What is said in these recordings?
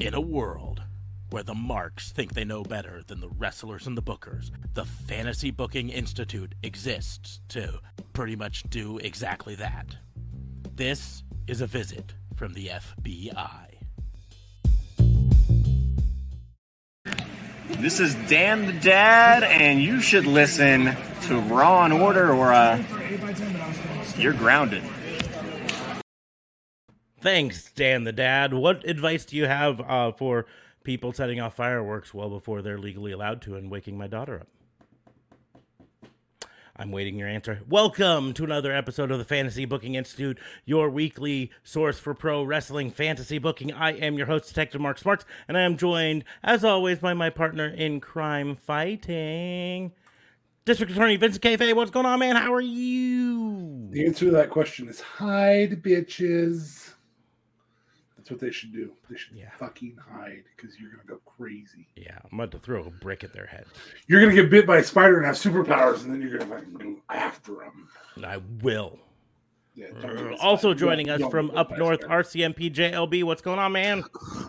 In a world where the marks think they know better than the wrestlers and the bookers, the Fantasy Booking Institute exists to pretty much do exactly that. This is a visit from the FBI. This is Dan the Dad, and you should listen to Raw and Order, or uh, you're grounded. Thanks, Dan the Dad. What advice do you have uh, for people setting off fireworks well before they're legally allowed to and waking my daughter up? I'm waiting your answer. Welcome to another episode of the Fantasy Booking Institute, your weekly source for pro wrestling fantasy booking. I am your host, Detective Mark Smarts, and I am joined, as always, by my partner in crime fighting, District Attorney Vincent Kayfabe. What's going on, man? How are you? The answer to that question is hide, bitches. That's what they should do. They should Yeah. fucking hide because you're gonna go crazy. Yeah, I'm about to throw a brick at their head. You're gonna get bit by a spider and have superpowers, and then you're gonna fucking go after them. I will. Yeah, don't get bit Also by- joining us don't from up north, spider. RCMP JLB. What's going on, man?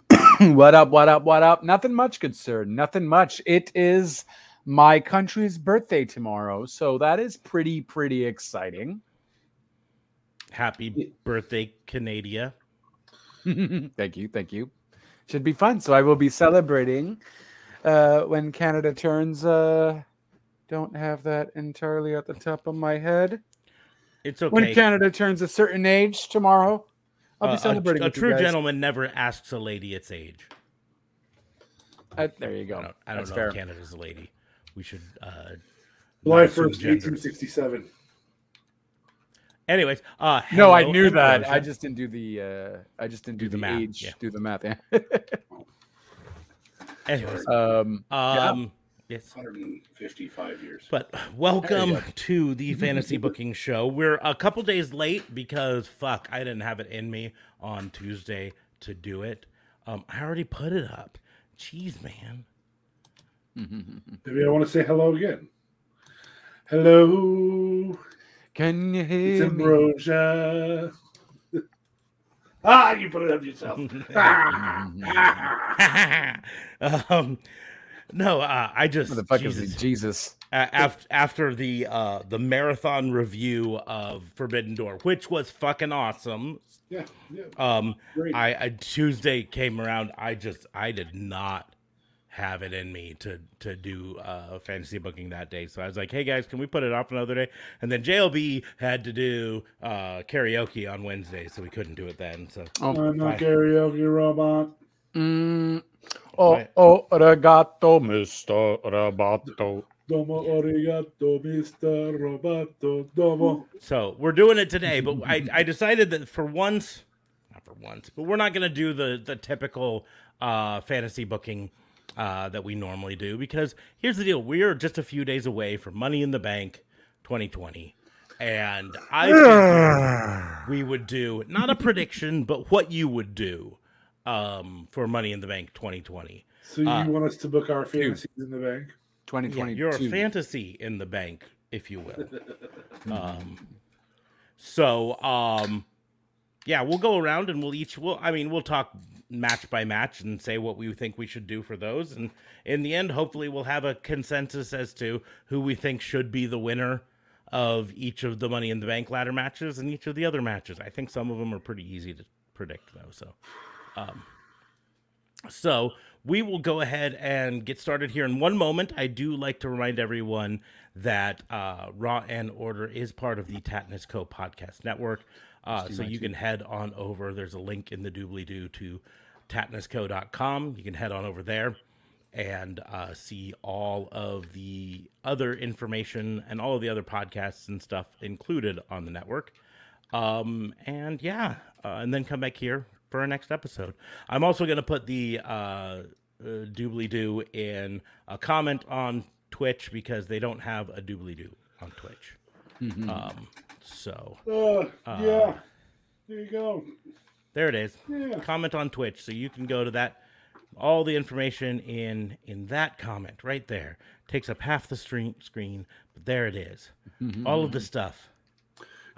what up, what up, what up? Nothing much, good sir. Nothing much. It is my country's birthday tomorrow. So that is pretty, pretty exciting. Happy birthday, Canada. thank you. Thank you. Should be fun. So I will be celebrating uh, when Canada turns. Uh, don't have that entirely at the top of my head. It's okay. When Canada turns a certain age tomorrow, I'll Uh, be a- celebrating. a, with you true guys. gentleman never asks a lady its age. Uh, there you I go. don't, I don't know fair. if Canada's a lady. We should. Uh, July first, eighteen sixty-seven. Anyways, uh, No, I knew that. Ambrosia. I just didn't do the. Uh, I just didn't do, Do the the, math, age. yeah. Do the math. Yeah. Anyways, um, um, yes. 155 years. But welcome go. to the fantasy booking show. We're a couple days late because fuck, I didn't have it in me on Tuesday to do it. Um, I already put it up. Jeez, man. Maybe I want to say hello again. Hello, Can you it's hear me? Ambrosia. ah, you put it up yourself. um, no, uh, I just What the fuck Jesus. is it? Jesus. after after the uh the marathon review of Forbidden Door, which was fucking awesome. Yeah, yeah, Um, great. I, I Tuesday came around. I just I did not have it in me to to do uh fantasy booking that day. So I was like, hey guys, can we put it off another day? And then JLB had to do uh karaoke on Wednesday, so we couldn't do it then. So Oh, I'm a karaoke robot. mm, oh, Right. oh, regato, Mister Rebato. Domo arigato, Mr. Roboto. Domo. so we're doing it today, but I I decided that for once, not for once, but we're not gonna do the the typical uh fantasy booking uh that we normally do because here's the deal: we are just a few days away from Money in the Bank 2020, and I think we would do not a prediction, but what you would do um for Money in the Bank 2020. So you Uh, want us to book our fantasies in the bank? Yeah, your fantasy in the bank, if you will. um, so, um, yeah, we'll go around and we'll each. We'll, I mean, we'll talk match by match and say what we think we should do for those. And in the end, hopefully, we'll have a consensus as to who we think should be the winner of each of the Money in the Bank ladder matches and each of the other matches. I think some of them are pretty easy to predict, though. So, um, so we will go ahead and get started here in one moment. I do like to remind everyone that uh, Raw and Order is part of the Tatnus Co podcast network. Uh, so you can head on over. There's a link in the doobly doo to tatnusco.com. You can head on over there and uh, see all of the other information and all of the other podcasts and stuff included on the network. Um, and yeah, uh, and then come back here for our next episode. I'm also going to put the uh, uh, doobly doo in a comment on Twitch because they don't have a doobly doo on Twitch. Um, so Uh, yeah. There you go. There it is. Yeah. Comment on Twitch, so you can go to that. All the information in in that comment right there takes up half the screen. Screen, but there it is. All of the stuff.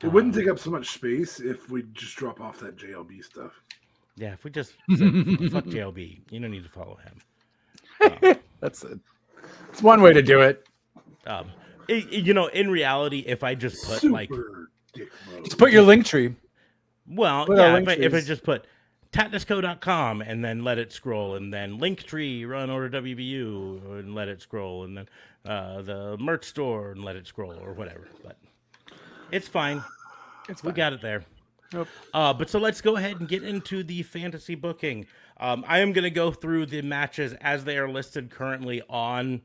It wouldn't take up so much space if we just drop off that JLB stuff. Yeah, if we just said, fuck JLB, you don't need to follow him. That's it. It's one way to do it. Um, i- i- you know, in reality, if I just put Super like, dick mode. Just put your link tree. Well, put yeah, if I, if I trees. just put tatnisco.com and then let it scroll, and then Linktree, run order WBU, and let it scroll, and then uh, the merch store and let it scroll, or whatever. But it's fine. It's We got it there. Nope. Uh, but so let's go ahead and get into the fantasy booking. Um, I am going to go through the matches as they are listed currently on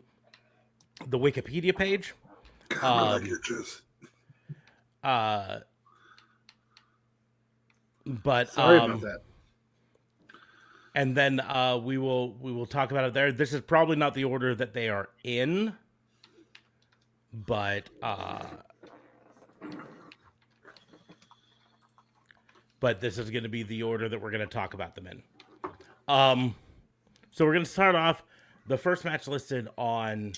the Wikipedia page. God, Um, bitches. Uh, but Sorry um, about that. and then uh, we will we will talk about it there. This is probably not the order that they are in, but uh, but this is going to be the order that we're going to talk about them in. Um, so we're going to start off. The first match listed on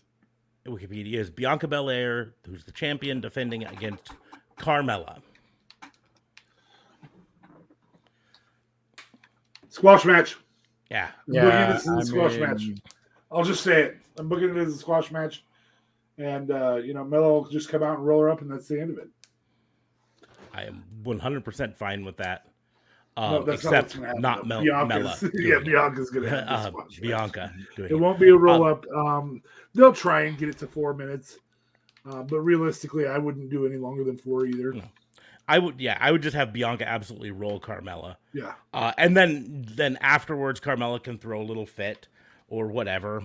Wikipedia is Bianca Belair, who's the champion, defending against Carmella. Squash match. Yeah, I'm booking this as a I squash mean, match. I'll just say it. I'm booking it as a squash match. And, uh, you know, Mello will just come out and roll her up, and that's the end of it. I am 100% fine with that. No, Um, that's except going to happen. not, though. Mel- Bianca's, Mella. yeah, doing it. Bianca's going to have Uh, squash. Bianca doing It it. won't be a roll Um, up. Um, they'll try and get it to four minutes. Uh, but realistically, I wouldn't do any longer than four either. No. I would, yeah, I would just have Bianca absolutely roll Carmella, Yeah. uh, and then then afterwards, Carmella can throw a little fit or whatever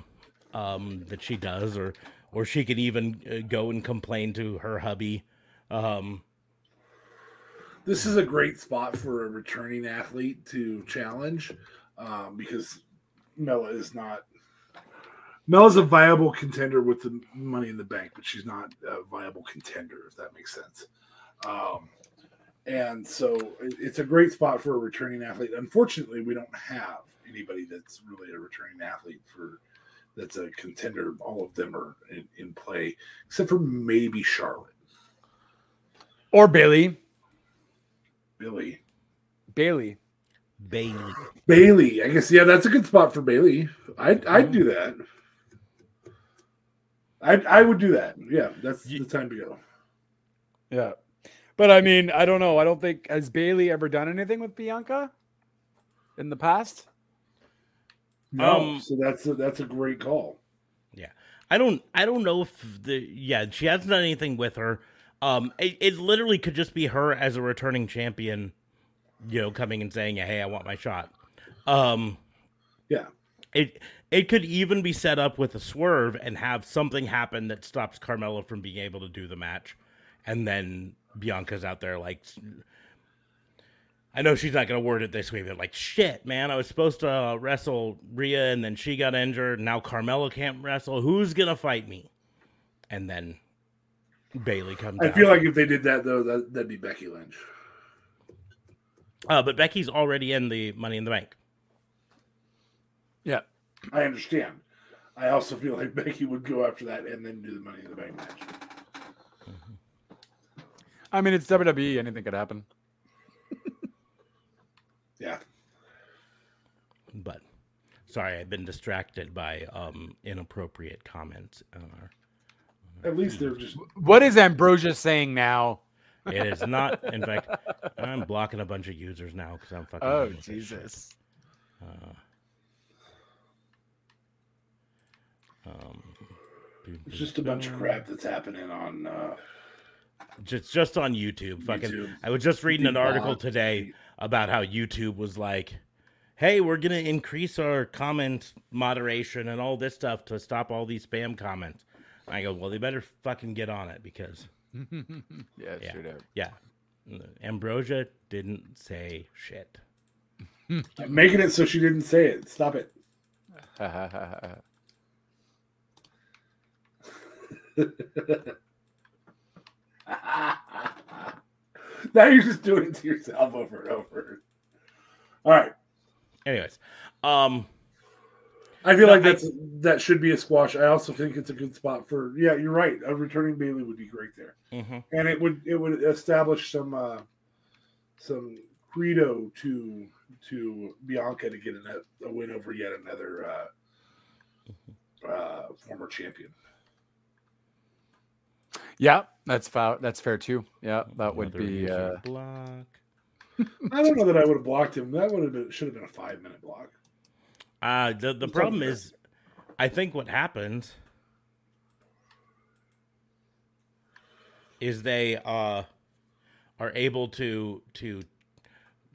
um, that she does, or or she can even uh, go and complain to her hubby. Um, This is a great spot for a returning athlete to challenge um, because Mella is not. Mella's a viable contender with the money in the bank, but she's not a viable contender, if that makes sense. Um, and so it's a great spot for a returning athlete. Unfortunately, we don't have anybody that's really a returning athlete for that's a contender. All of them are in, in play, except for maybe Charlotte. Or Bayley. Billy. Bayley. Bayley, Bayley, I guess yeah, that's a good spot for Bayley. I'd I'd do that. I I would do that. Yeah, that's the time to go. Yeah. But I mean, I don't know. I don't think has Bayley ever done anything with Bianca in the past? No, Um, so that's a, that's a great call. Yeah, I don't I don't know if the yeah she hasn't done anything with her. Um, it, it literally could just be her as a returning champion, you know, coming and saying, "Hey, I want my shot." Um, Yeah. it it could even be set up with a swerve and have something happen that stops Carmella from being able to do the match, and then Bianca's out there like. I know she's not going to word it this way, but like, shit, man, I was supposed to uh, wrestle Rhea and then she got injured. Now Carmella can't wrestle. Who's going to fight me? And then Bayley comes I out. feel like if they did that though, that that'd be Becky Lynch. uh, but Becky's already in the Money in the Bank. Yeah. I understand. I also feel like Becky would go after that and then do the Money in the Bank match. I mean, it's WWE. Anything could happen. Yeah, But sorry, I've been distracted by um, inappropriate comments. on our- at least they're just What is Ambrosia saying now? It is not. In fact, I'm blocking a bunch of users now because I'm fucking. Oh, done with this shit. Jesus. Uh, um, it's just a bunch of crap that's happening on uh, Just just on YouTube. Fucking. YouTube. I was just reading an article today about how YouTube was like, "Hey, we're gonna increase our comment moderation and all this stuff to stop all these spam comments." I go, "Well, they better fucking get on it because yeah, Yeah. sure do. yeah, Ambrosia didn't say shit." Making it so she didn't say it. Stop it. now you're just doing it to yourself over and over. All right. Anyways, um, I feel No, like I- that's that should be a squash. I also think it's a good spot for yeah, you're right. A returning Bayley would be great there. mhm. And it would it would establish some uh some credo to to Bianca to get a, a win over yet another uh, uh, former champion. Yeah, that's fair. That's fair too. Yeah, that would Another be. Uh, block. I don't know that I would have blocked him. That would have been should have been a five minute block. Uh, the the problem is, I think what happens is they uh are able to to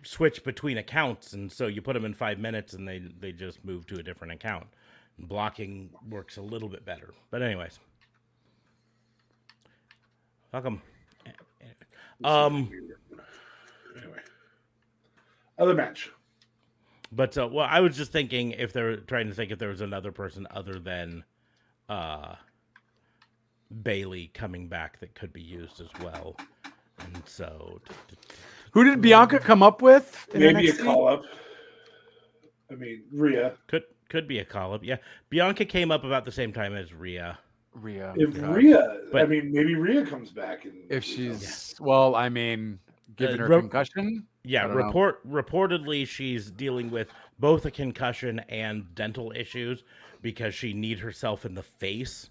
switch between accounts, and so you put them in five minutes, and they they just move to a different account. Blocking works a little bit better, but anyways, welcome. Um, Anyway, other match. But uh, well, I was just thinking if they're trying to think if there was another person other than uh, Bayley coming back that could be used as well, and so who did Bianca come up with? in Maybe NXT? a call up. I mean, Rhea. could could be a call up. Yeah, Bianca came up about the same time as Rhea. Rhea. If God. Rhea, I mean, maybe Rhea comes back and If she's well, I mean, given Uh, her ro- concussion, Yeah, I don't know. report reportedly she's dealing with both a concussion and dental issues because she kneed herself in the face.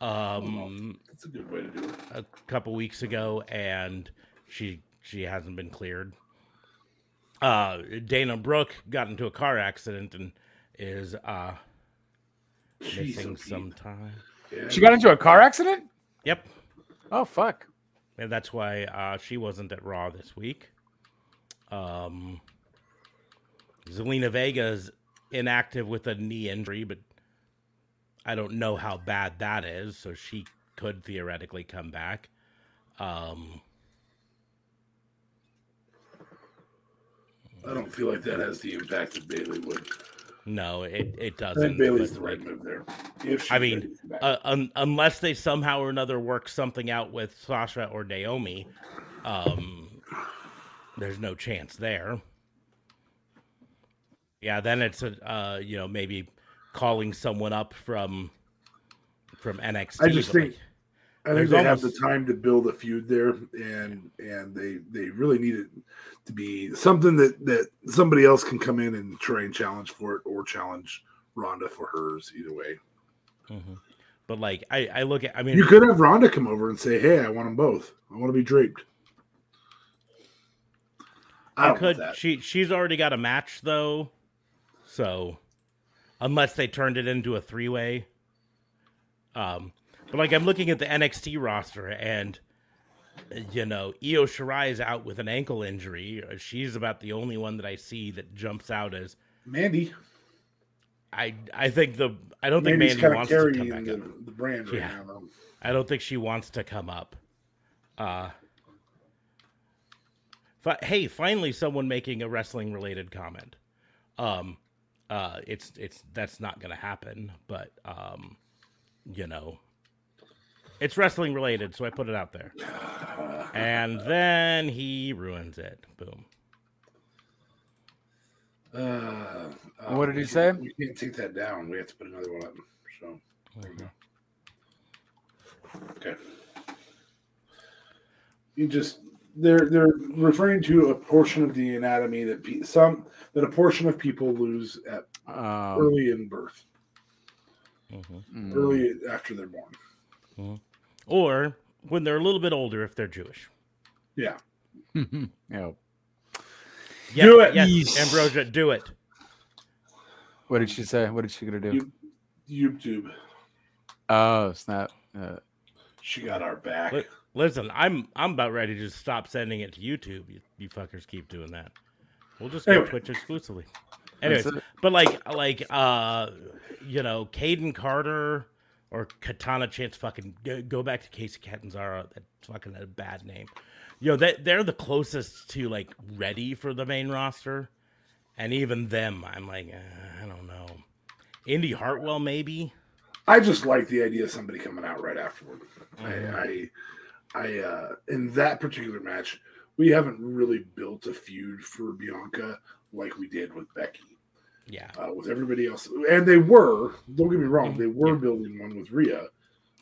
Um, that's a good way to do it. a couple weeks ago, and she she hasn't been cleared. Uh, Dana Brooke got into a car accident and is uh, Jeez, missing oh, some time. Yeah. she got into a car accident. Yep, Oh fuck! and that's why uh, she wasn't at Raw this week. Um, Zelina is inactive with a knee injury, but I don't know how bad that is, so she could theoretically come back. Um, I don't feel like that has the impact that Bayley would. No, it, it doesn't. Bayley's the right like, move there. I mean, ready to come back. uh, un- unless they somehow or another work something out with Sasha or Naomi, um, there's no chance there. Yeah, then it's a uh, you know maybe calling someone up from from NXT. I just think- like, I think there's they have the time to build a feud there, and and they they really need it to be something that that somebody else can come in and try and challenge for it, or challenge Ronda for hers. Either way, mhm. but like I, I look at I mean you could have Ronda come over and say, "Hey, I want them both. I want to be draped." I I could. She she's already got a match though, so unless they turned it into a three way. Um, but like I'm looking at the NXT roster, and you know Io Shirai is out with an ankle injury. She's about the only one that I see that jumps out as Mandy. I. I think the I don't think Mandy wants to come back the, up. the brand right Yeah. now. I don't think she wants to come up. Uh fi- hey, finally someone making a wrestling related comment. Um uh it's it's that's not going to happen, but um you know, it's wrestling related, so I put it out there. And then he ruins it. Boom. Uh, What did he say? We can't take that down. We have to put another one up. So there we go. Okay. You just they're they're referring to a portion of the anatomy that pe- some that a portion of people lose at Um, early in birth, Mhm. mm, early after they're born. Or when they're a little bit older if they're Jewish. Yeah. yeah. Yeah, Do it. Yes, Yeesh. Ambrosia, do it. What did she say? What is she gonna do? YouTube. Oh snap! Uh, She got our back. Li- Listen, I'm I'm about ready to just stop sending it to YouTube. You, you fuckers keep doing that. We'll just go Anyway. Twitch exclusively. Anyways, but like like uh you know, Kayden Carter or Katana Chance fucking go, go back to Casey Catanzaro. That's fucking a bad name. You know, they they're the closest to like ready for the main roster. And even them, I'm like, uh, I don't know. Indy Hartwell, maybe. I just like the idea of somebody coming out right afterward. Mhm. I, I, I, uh, in that particular match, we haven't really built a feud for Bianca like we did with Becky. Yeah. Uh, with everybody else, and they were. Don't get me wrong, they were Yeah. building one with Rhea.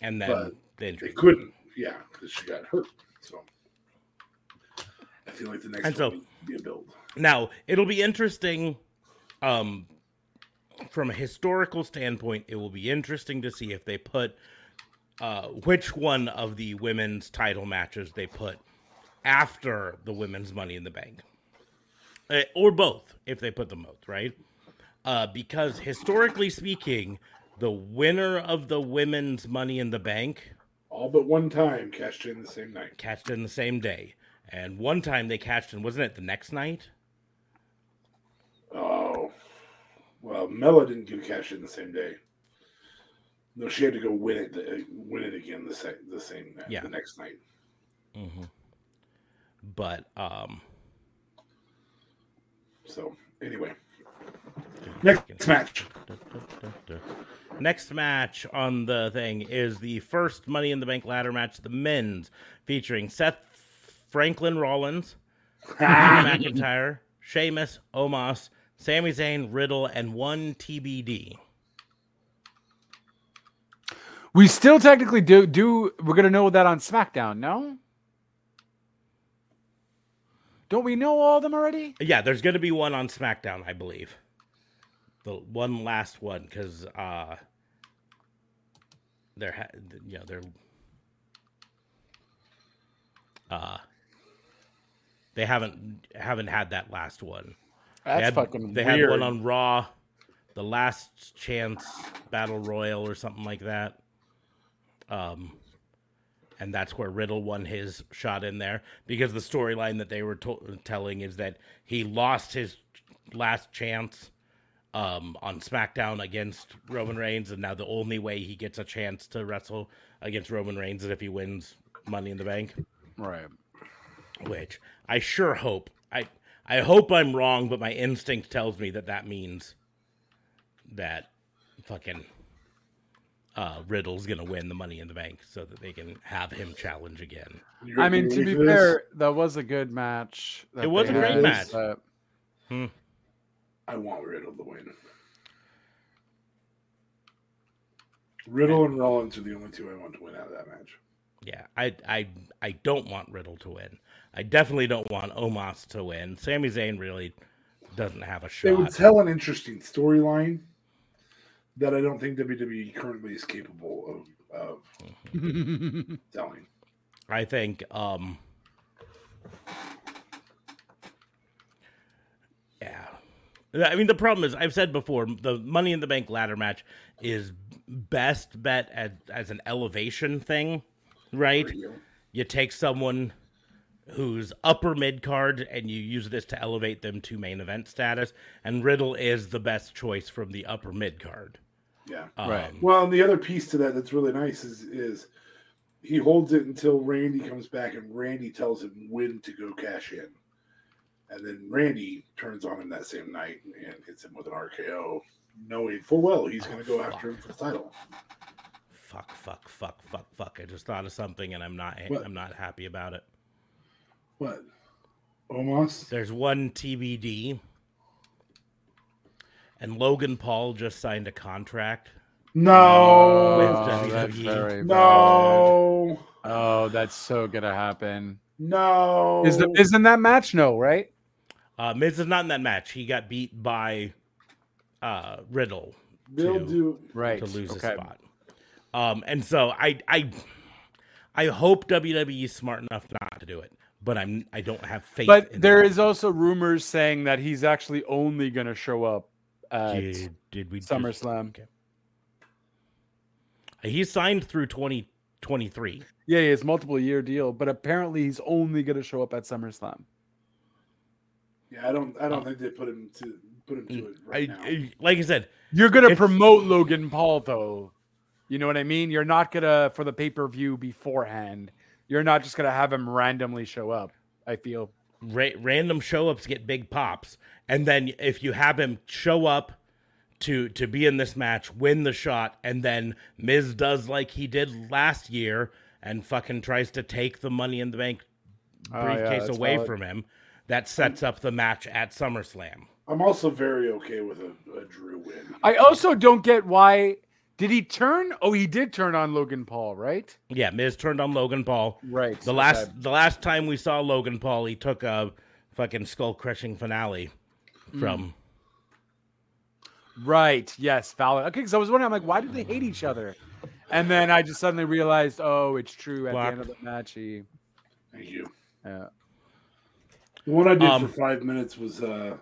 And then the injury. They couldn't, yeah, because she got hurt. So I feel like the next And one so- be a build. Now, it'll be interesting um from a historical standpoint, it will be interesting to see if they put uh which one of the women's title matches they put after the women's money in the bank. Uh, or both, if they put them both, right? Uh because historically speaking, the winner of the women's money in the bank All but one time cashed in the same night. cashed in the same day. And one time they cashed in, wasn't it the next night? Oh, well, Mella didn't get a cash in the same day. No, she had to go win it. Win it again the same the same night, Yeah. the next night. Mm-hmm. But um, So anyway, next match. next match on the thing is the first Money in the Bank ladder match, the men's, featuring Seth Freakin Rollins, McIntyre, Sheamus, Omos, Sami Zayn, Riddle, and one TBD. We still technically do do we're gonna know that on SmackDown, no? Don't we know all of them already? Yeah, there's going to be one on SmackDown, I believe. The one last one, because uh, they're ha- you know they're uh they haven't haven't had that last one. That's they had, fucking they weird. had one on Raw, the Last Chance Battle Royal or something like that. Um, and that's where Riddle won his shot in there because the storyline that they were to- telling is that he lost his last chance um, on SmackDown against Roman Reigns, and now the only way he gets a chance to wrestle against Roman Reigns is if he wins Money in the Bank right. which I sure hope. I I hope I'm wrong, but my instinct tells me that that means that fucking uh, Riddle's gonna win the Money in the Bank so that they can have him challenge again. I mean, to be fair, that was a good match. that It was a great had, match. but- I want Riddle to win. Riddle and Rollins are the only two I want to win out of that match. Yeah, I I I don't want Riddle to win. I definitely don't want Omos to win. Sami Zayn really doesn't have a shot. They would tell an interesting storyline that I don't think WWE currently is capable of, of telling. I think um I mean the problem is I've said before the money in the bank ladder match is best bet as as an elevation thing, right? You. You take someone who's upper mid card and you use this to elevate them to main event status and Riddle is the best choice from the upper mid card. Yeah. Right. Um, Well, and the other piece to that that's really nice is is he holds it until Randy comes back and Randy tells him when to go cash in. And then Randy turns on him that same night and hits him with an RKO, knowing full well he's going to go after him for the title. fuck fuck fuck fuck fuck. I just thought of something and I'm not What? I'm not happy about it. What? Omos? There's one TBD. And Logan Paul just signed a contract. No. Oh, With that's WWE. very bad. no. Oh, that's so gonna happen. No. Is the Miz in that match? No, right? Uh, Miz is not in that match. He got beat by uh, Riddle They'll to- do Right. to lose okay. his spot. Um, and so I, I, I hope WWE is smart enough not to do it, but I'm I don't have faith. But in there them. also rumors saying that he's actually only gonna show up at Did, did we just- SummerSlam. Okay. He's signed through 2023. Yeah, he has multiple year deal, but apparently he's only gonna show up at SummerSlam. Yeah, I don't I don't Oh. think they put him to put him to mm, it I, right now. I- like I said, You're gonna promote Logan Paul though. You know what I mean? You're not gonna for the pay per view beforehand. You're not just gonna have him randomly show up. I feel. ra- random show ups get big pops, and then if you have him show up to to be in this match, win the shot, and then Miz does like he did last year and fucking tries to take the Money in the Bank Oh, yeah, briefcase away valid. from him, that sets up the match at SummerSlam. I'm also very okay with a, a Drew win. I also don't get why Did he turn? Oh, he did turn on Logan Paul, right? Yeah, Miz turned on Logan Paul. Right. The last the last time we saw Logan Paul, he took a fucking skull crushing finale from. Mm. Right. Yes. Fowler. Okay. Because I was wondering, I'm like, why do they hate each other? And then I just suddenly realized, oh, it's true. At the end of the match, he. Thank you. Yeah. The one I did Um, for five minutes was uh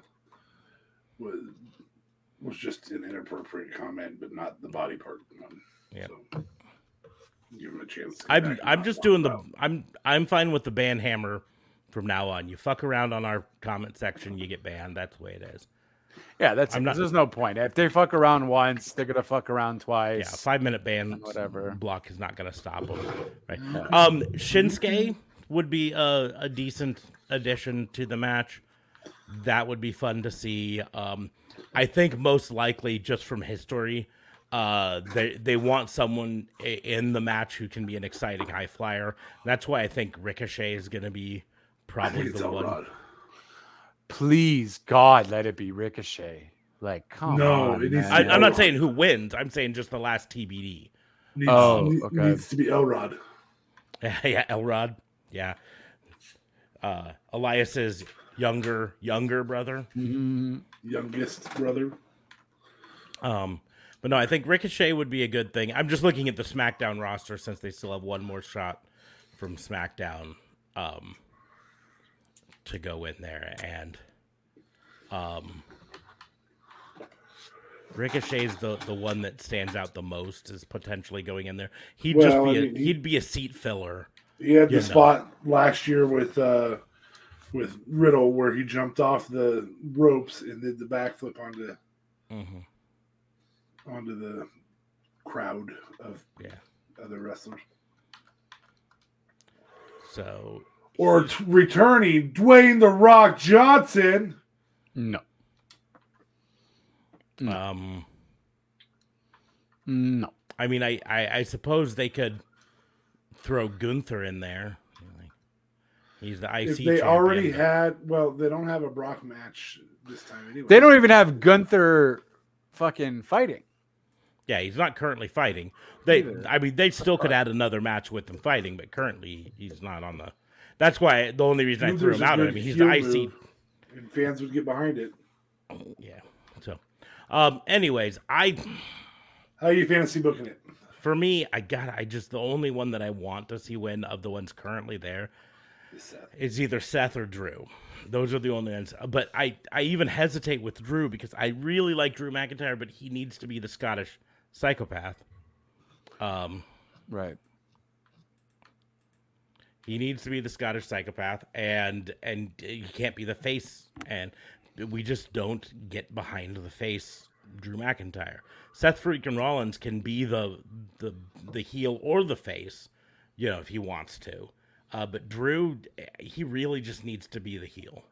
was was just an inappropriate comment, but not the body part one. Yeah. So, give him a chance. I'm I'm just doing the out. I'm I'm fine with the ban hammer from now on. You fuck around on our comment section, you get banned. That's the way it is. Yeah. That's. I'm not- There's no point. If they fuck around once, they're gonna fuck around twice. Yeah, five minute ban Whatever. block is not going to stop them. Right. Um, Shinsuke would be a, a decent addition to the match. That would be fun to see. Um, I think most likely, just from history, uh, they they want someone in the match who can be an exciting high flyer. That's why I think Ricochet is going to be probably the one. Elrod. Please, God, let it be Ricochet. Like, come No, on. it needs to I, be man. I'm not saying who wins. I'm saying just the last TBD. Needs, Oh, ne- okay. needs to be Elrod. yeah, Elrod. Yeah. Uh, Elias's younger younger brother. Mhm. youngest brother. Um, but no, I think Ricochet would be a good thing. I'm just looking at the SmackDown roster since they still have one more shot from SmackDown um, to go in there, and um, Ricochet's the the one that stands out the most is potentially going in there. He'd just be I a, mean, he- he'd be a seat filler. He had the You know. spot last year with uh with Riddle where he jumped off the ropes and did the backflip onto hmm onto the crowd of Yeah. other wrestlers. So Or t- returning Dwayne the Rock Johnson. No. No. um. No. I mean, I, I, I suppose they could throw Gunther in there. He's the IC. If they champion, already but- had, well, they don't have a Brock match this time anyway. They don't even have Gunther fucking fighting. Yeah, he's not currently fighting. They, Neither. I mean, they still could add another match with him fighting, but currently he's not on the. That's why the only reason I threw him out. I good mean, he's the heel IC. and fans would get behind it. Yeah. So, um. Anyways, I How are you fantasy booking it? For me, I got. I just the only one that I want to see win of the ones currently there is either Seth or Drew. Those are the only ones. But I, I even hesitate with Drew because I really like Drew McIntyre, but he needs to be the Scottish psychopath. Um, Right. he needs to be the Scottish psychopath, and and he can't be the face. And we just don't get behind the face, Drew McIntyre. Seth freaking Rollins can be the the the heel or the face, you know, if he wants to. Uh, but Drew, he really just needs to be the heel.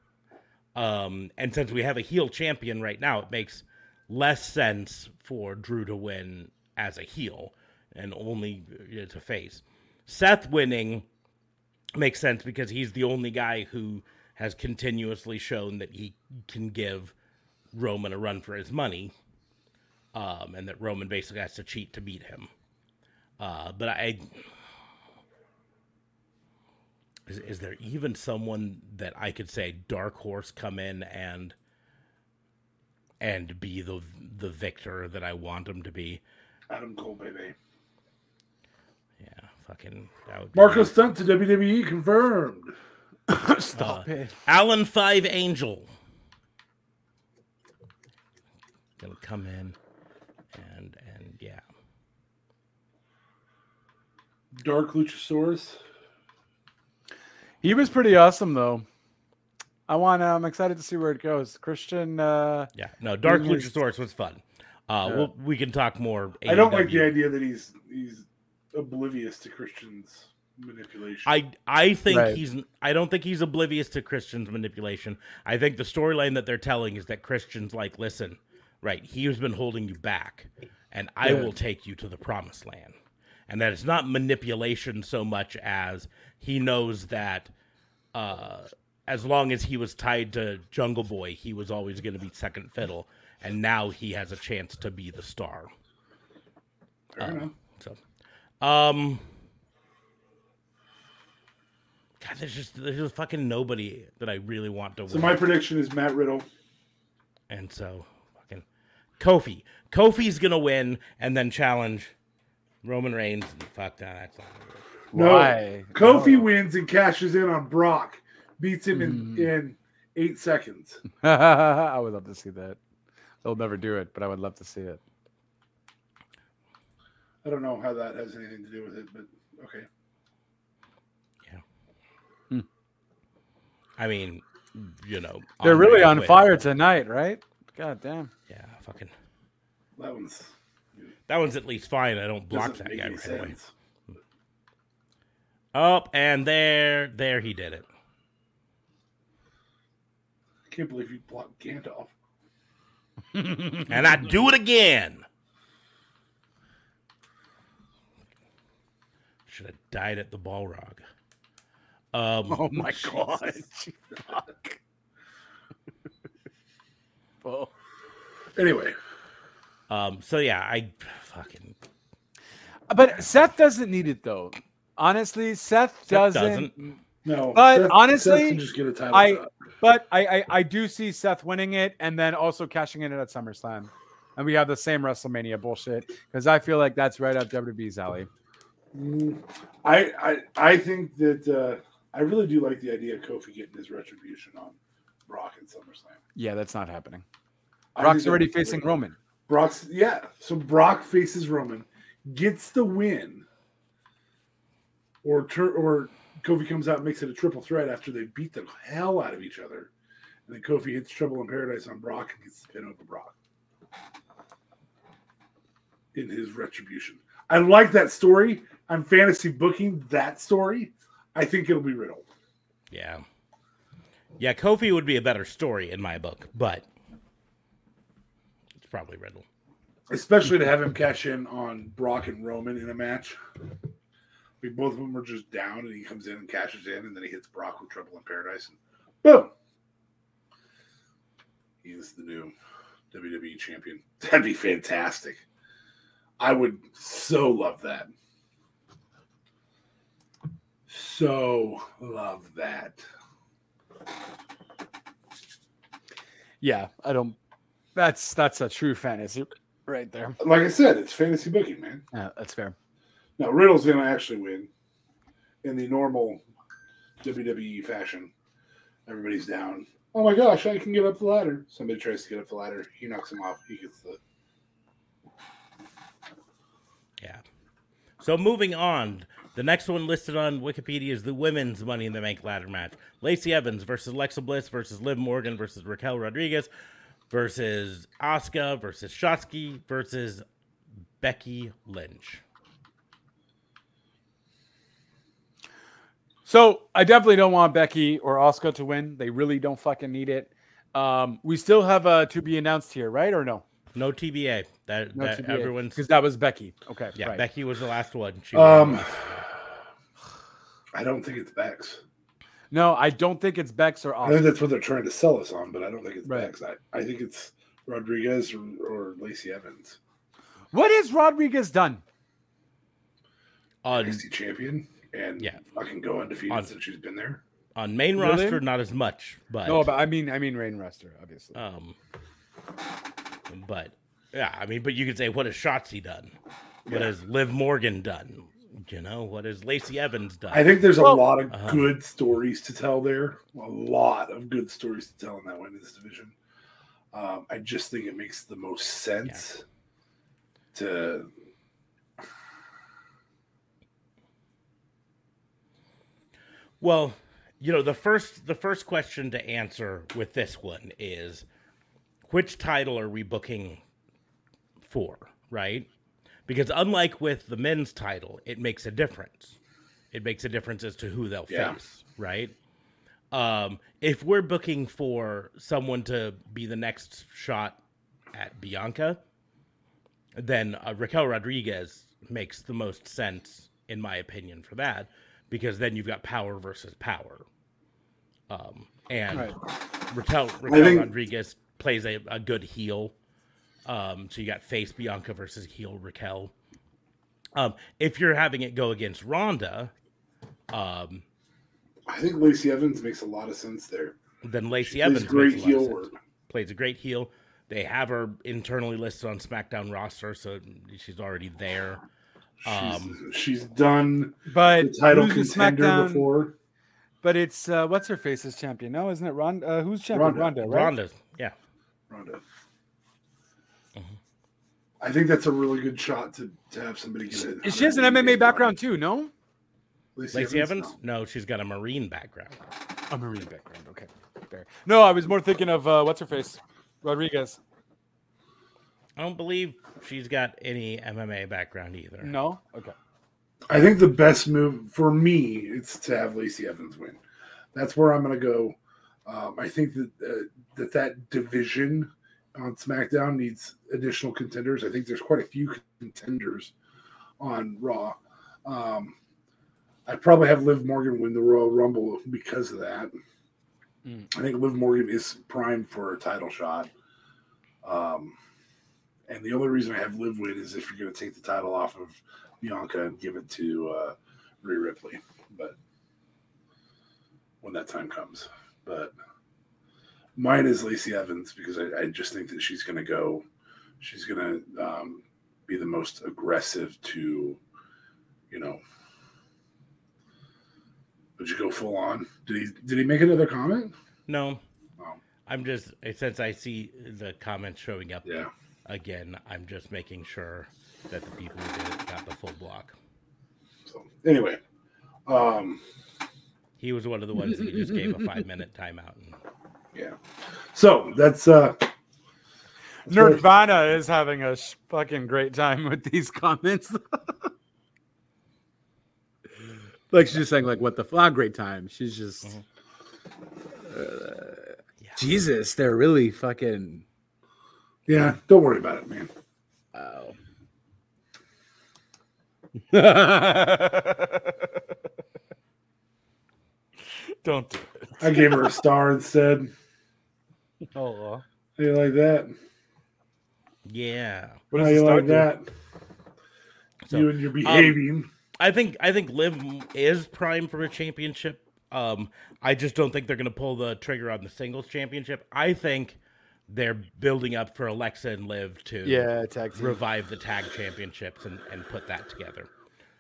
Um, and since we have a heel champion right now, it makes less sense for Drew to win as a heel and only uh, to face. Seth winning makes sense because he's the only guy who has continuously shown that he can give Roman a run for his money, um, and that Roman basically has to cheat to beat him. Uh, but I. Is, is there even someone that I could say dark horse come in and and be the the victor that I want him to be? Adam Cole, baby. Yeah, fucking that would be Marco Stunt to WWE confirmed. Stop it. Alan Five Angel. Gonna come in and and yeah. Dark Luchasaurus. He was pretty awesome though. I want. I'm excited to see where it goes. Christian. uh Yeah. No, Dark was- Luchasaurus was fun. Uh Yeah. we'll, we can talk more. I don't like the idea that he's he's oblivious to Christian's manipulation. I I think Right. he's I don't think he's oblivious to Christian's manipulation. I think the storyline that they're telling is that Christian's like, listen, right, he's been holding you back, and I Yeah. will take you to the promised land. And that it's not manipulation so much as he knows that uh as long as he was tied to Jungle Boy, he was always going to be second fiddle, and now he has a chance to be the star. Enough. So, um, God, there's just there's just fucking nobody that I really want to So win. my prediction is Matt Riddle. and so fucking Kofi. Kofi's gonna win and then challenge Roman Reigns. And fuck that. That's not gonna work. No, Why? Kofi No. wins and cashes in on Brock, beats him in, Mhm. in eight seconds. I would love to see that. They'll never do it, but I would love to see it. I don't know how that has anything to do with it, but okay. Yeah. I mean, you know, They're really on fire tonight, right? God damn. Yeah, fucking. That one's That one's at least fine. I don't block doesn't that guy any right away. sense. Oh, and there, there he did it. I can't believe you blocked Gandalf. and I do it again. Should have died at the Balrog. Um, Oh my god. Fuck. Well, Anyway, um, so yeah, I fucking But Seth doesn't need it though. Honestly, Seth, Seth doesn't. doesn't. no. But Seth- honestly, Seth can just get a title I- shot. But I, I I do see Seth winning it and then also cashing in it at SummerSlam. And we have the same WrestleMania bullshit because I feel like that's right up WWE's alley. Mm, I, I I think that uh, I really do like the idea of Kofi getting his retribution on Brock and SummerSlam. Yeah, that's not happening. I Brock's already facing great. Roman. Brock's yeah. So Brock faces Roman, gets the win, or or Kofi comes out and makes it a triple threat after they beat the hell out of each other, and then Kofi hits Trouble in Paradise on Brock and gets the pin over Brock in his retribution. I like that story. I'm fantasy booking that story. I think it'll be Riddle. Yeah, yeah. Kofi would be a better story in my book, but it's probably Riddle. especially to have him cash in on Brock and Roman in a match. Like both of them are just down, and he comes in and cashes in, and then he hits Brock with Trouble in Paradise, and boom, he's the new WWE champion. That'd be fantastic. I would so love that. So love that. Yeah, I don't. That's that's a true fantasy right there. Like I said, it's fantasy booking, man. Yeah, that's fair. Now Riddle's going to actually win in the normal WWE fashion. Everybody's down. Oh my gosh, I can get up the ladder. Somebody tries to get up the ladder. He knocks him off. He gets the. Yeah. So moving on, the next one listed on Wikipedia is the women's Money in the Bank ladder match: Lacey Evans versus Alexa Bliss versus Liv Morgan versus Raquel Rodriguez versus Asuka versus Shotzi versus Becky Lynch. So I definitely don't want Becky or Asuka to win. They really don't fucking need it. Um, we still have a to be announced here, right or no? No TBA. That, No that everyone's because that was Becky. Okay, yeah. right. Becky was the last one. She Um, won. I don't think it's Bex. No, I don't think it's Bex or Austin. I think that's what they're trying to sell us on, but I don't think it's Right. Bex. I, I think it's Rodriguez or, or Lacey Evans, What has Rodriguez done? on NXT champion, and Yeah. fucking go undefeated On- since she's been there. on main Really? roster, not as much, but No, but I mean, I mean, Rain Rester, obviously. um, but yeah, I mean, but you could say, what has Shotzi done? What Yeah. has Liv Morgan done? You know, what has Lacey Evans done? I think there's a Well- lot of Uh-huh. good stories to tell there. A lot of good stories to tell in that women's division. Um, I just think it makes the most sense to. Well, you know, the first the first question to answer with this one is which title are we booking for, right? Because unlike with the men's title, it makes a difference. It makes a difference as to who they'll Yeah. face, right? Um, if we're booking for someone to be the next shot at Bianca, then uh, Raquel Rodriguez makes the most sense, in my opinion, for that, because then you've got power versus power. Um, and Right. Raquel, Raquel think- Rodriguez plays a, a good heel. Um, so you got face Bianca versus heel Raquel. Um, if you're having it go against Ronda, um, I think Lacey Evans makes a lot of sense there. then Lacey She Evans plays great makes a lot of heel sense. work. plays a great heel. They have her internally listed on SmackDown roster, so she's already there. She's, Um, she's done But the title who's contender SmackDown- before. But it's uh, what's her face is champion? No, isn't it Ronda? Uh, who's champion? Ronda. Ronda, right? Ronda, yeah, Ronda. I think that's a really good shot to, to have somebody get it. She has an MMA background too, no? Lacey Evans. No, she's got a Marine background. A Marine background. Okay, fair. No, I was more thinking of uh, what's her face, Rodriguez. I don't believe she's got any MMA background either. No. Okay. I think the best move for me is to have Lacey Evans win. That's where I'm going to go. Um, I think that uh, that that division on SmackDown needs additional contenders. I think there's quite a few contenders on Raw. Um, I'd probably have Liv Morgan win the Royal Rumble because of that. Mm. I think Liv Morgan is primed for a title shot. Um, and the only reason I have Liv win is if you're going to take the title off of Bianca and give it to uh, Rhea Ripley. But when that time comes, but mine is Lacey Evans because I, I just think that she's going to go. She's going to um, be the most aggressive to, you know. Would you go full on? Did he? Did he make another comment? No, Oh. I'm just since I see the comments showing up Yeah. again. I'm just making sure that the people who did it got the full block. So anyway, um, He was one of the ones that just gave a five minute timeout. And yeah. So that's uh, Nirvana is having a sh- fucking great time with these comments. like she's just saying, like, what the fuck? Great time. She's just. Mhm. Uh, Jesus, they're really fucking. yeah. Don't worry about it, man. Wow. Don't do it. I gave her a star instead. Oh, How you like that? yeah, what How you like do? that? So, you and your behaving. I think I think Liv is prime for a championship. Um, I just don't think they're going to pull the trigger on the singles championship. I think they're building up for Alexa and Liv to Yeah, tag revive the tag championships and, and put that together.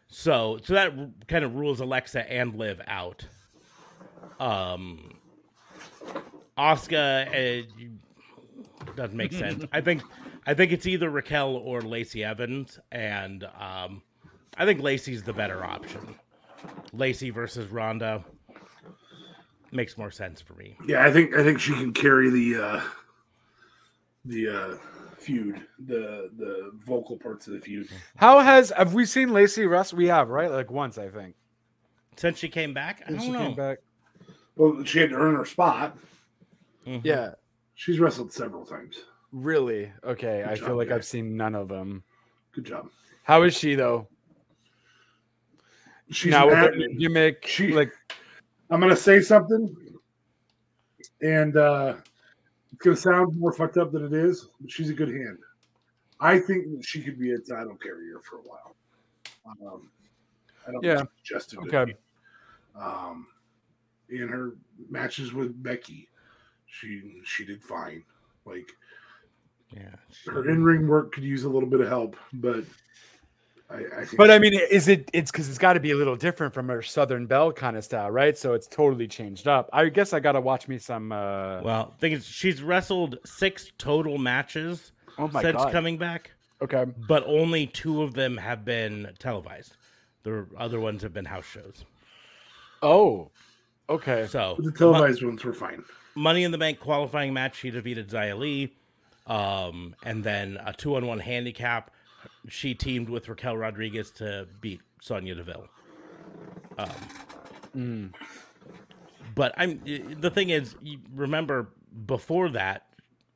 So so that kind of rules Alexa and Liv out. Um, Asuka uh, doesn't make sense. I think I think it's either Raquel or Lacey Evans, and um, I think Lacey's the better option. Lacey versus Ronda makes more sense for me. Yeah, I think I think she can carry the uh the uh feud, the the vocal parts of the feud. How has have we seen Lacey Russ? We have, right? Like once, I think. Since she came back, I Since don't she know. came back. Well, she had to earn her spot. Mhm. Yeah, She's wrestled several times. really. Okay, Good I job, feel like. I've seen none of them. Good job. How is she though? She's now with her gimmick, she- like I'm gonna say something, and uh it's gonna sound more fucked up than it is, but she's a good hand. I think that she could be a title carrier for a while. Um, I don't Yeah. think she's just a good Okay. hand. Um, in her matches with Becky, she she did fine. Like Yeah. her in ring work could use a little bit of help, but I, I think But I mean, is it? It's because it's got to be a little different from her Southern Belle kind of style, right? So it's totally changed up. I guess I gotta watch me some. uh Well, thing is, she's wrestled six total matches Oh my since god! coming back, okay, but only two of them have been televised. The other ones have been house shows. oh, okay. So the televised ones were fine. Money in the Bank qualifying match, she defeated Xia Li. Um, and then a two on one handicap, she teamed with Raquel Rodriguez to beat Sonya Deville. Um, Mm. but I'm the thing is, you remember before that,